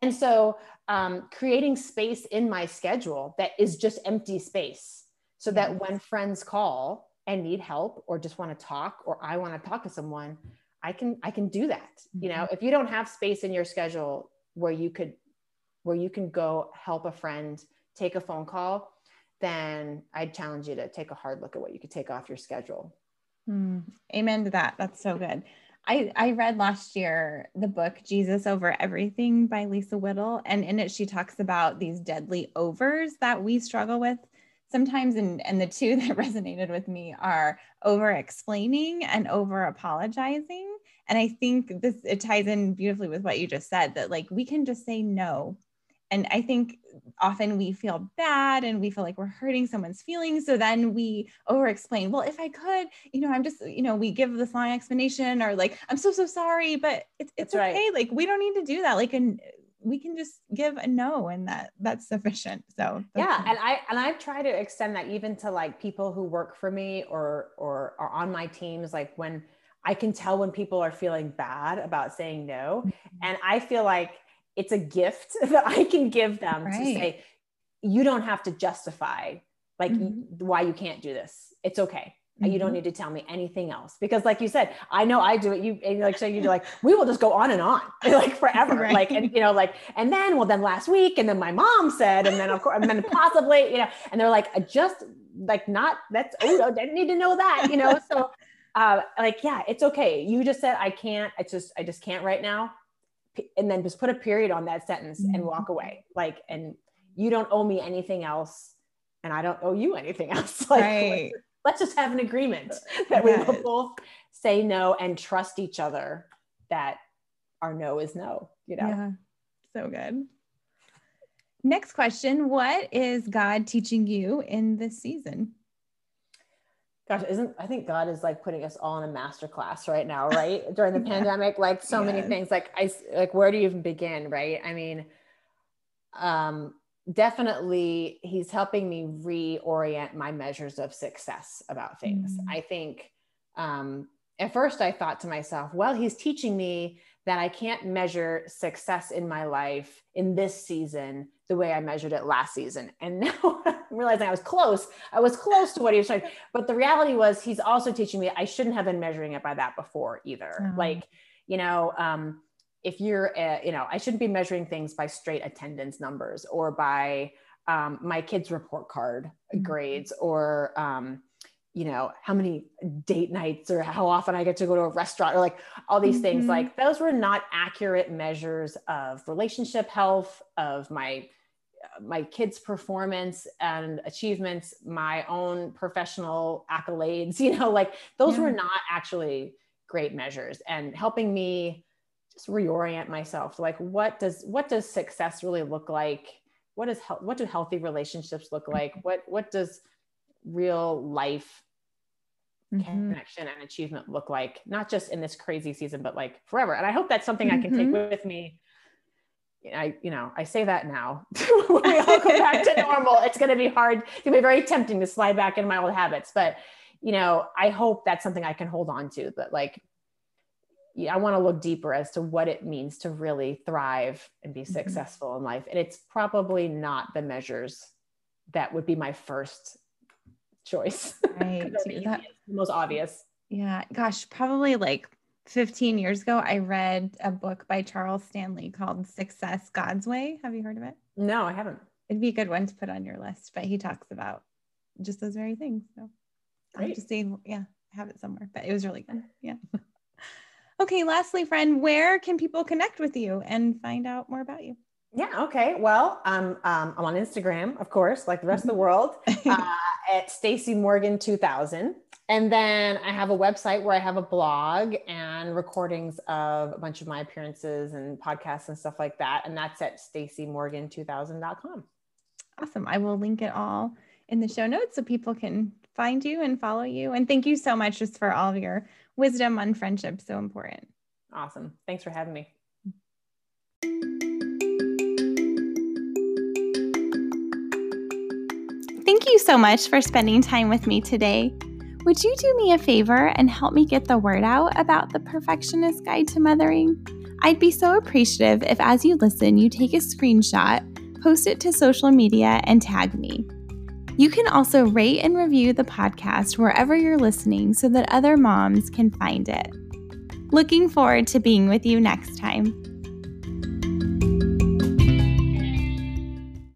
And so um, creating space in my schedule that is just empty space so yes. that when friends call and need help or just want to talk or I want to talk to someone, I can I can do that. Mm-hmm. You know, mm-hmm. if you don't have space in your schedule where you could where you can go help a friend, take a phone call, then I'd challenge you to take a hard look at what you could take off your schedule. Mm, amen to that. That's so good. I, I read last year the book Jesus Over Everything by Lisa Whittle. And in it, she talks about these deadly overs that we struggle with sometimes. And, and the two that resonated with me are over explaining and over apologizing. And I think this it ties in beautifully with what you just said that like we can just say no and i think often we feel bad and we feel like we're hurting someone's feelings. So then we over explain well if i could you know i'm just you know we give this long explanation or like i'm so so sorry but it's, it's okay right. like we don't need to do that. Like and we can just give a no and that that's sufficient. So that's yeah and i and i've tried to extend that even to like people who work for me or or are on my teams like when i can tell when people are feeling bad about saying no. Mm-hmm. and i feel like it's a gift that I can give them right. to say, you don't have to justify like mm-hmm. why you can't do this. It's okay. Mm-hmm. You don't mm-hmm. need to tell me anything else because, like you said, I know I do it. You and like saying you're like, we will just go on and on like forever. right. Like, and you know, like, and then well, then last week, and then my mom said, and then of course, and then possibly, you know, and they're like, just like not that's oh, I didn't need to know that, you know. So, uh, like, yeah, it's okay. You just said I can't. I just I just can't right now and then just put a period on that sentence and mm-hmm. walk away. Like and you don't owe me anything else and i don't owe you anything else. Like right. let's, let's, just have an agreement that yes. we will both say no and trust each other that our no is no you know? Yeah. So good. Next question. What is god teaching you in this season gosh isn't i think god is like putting us all in a master class right now right during the yeah. pandemic like so yes. many things like i like where do you even begin right i mean um definitely he's helping me reorient my measures of success about things mm. i think um at first i thought to myself well he's teaching me that i can't measure success in my life in this season the way i measured it last season and now I'm realizing I was close. I was close to what he was trying. But the reality was, he's also teaching me I shouldn't have been measuring it by that before either. Mm-hmm. Like, you know, um, if you're, a, you know, I shouldn't be measuring things by straight attendance numbers or by um, my kid's report card mm-hmm. grades or, um, you know, how many date nights or how often I get to go to a restaurant or like all these mm-hmm. things. Like those were not accurate measures of relationship health, of my my kids' performance and achievements, my own professional accolades, you know, like those yeah. were not actually great measures and helping me just reorient myself like what does what does success really look like what is what do healthy relationships look like what what does real life mm-hmm. connection and achievement look like not just in this crazy season but like forever and i hope that's something mm-hmm. i can take mm-hmm. with me I, you know, I say that now. when we all go back to normal, it's going to be hard. It's going to be very tempting to slide back into my old habits. But, you know, I hope that's something I can hold on to. But like, yeah, I want to look deeper as to what it means to really thrive and be mm-hmm. successful in life. And it's probably not the measures that would be my first choice. Right. the most obvious. Yeah. Gosh, probably like 15 years ago, I read a book by Charles Stanley called Success God's Way. Have you heard of it? No, I haven't. It'd be a good one to put on your list, but he talks about just those very things. So Great. I have to see, yeah, I have it somewhere, but it was really good. Yeah. okay. Lastly, friend, where can people connect with you and find out more about you? Yeah. Okay. Well, um, um, I'm on Instagram, of course, like the rest of the world, uh, at Stacey Morgan 2000. And then I have a website where I have a blog and recordings of a bunch of my appearances and podcasts and stuff like that. And that's at staceymorgan2000.com. Awesome. I will link it all in the show notes so people can find you and follow you. And thank you so much just for all of your wisdom on friendship. So important. Awesome. Thanks for having me. You so much for spending time with me today. Would you do me a favor and help me get the word out about the Perfectionist Guide to Mothering? I'd be so appreciative if, as you listen, you take a screenshot, post it to social media, and tag me. You can also rate and review the podcast wherever you're listening so that other moms can find it. Looking forward to being with you next time.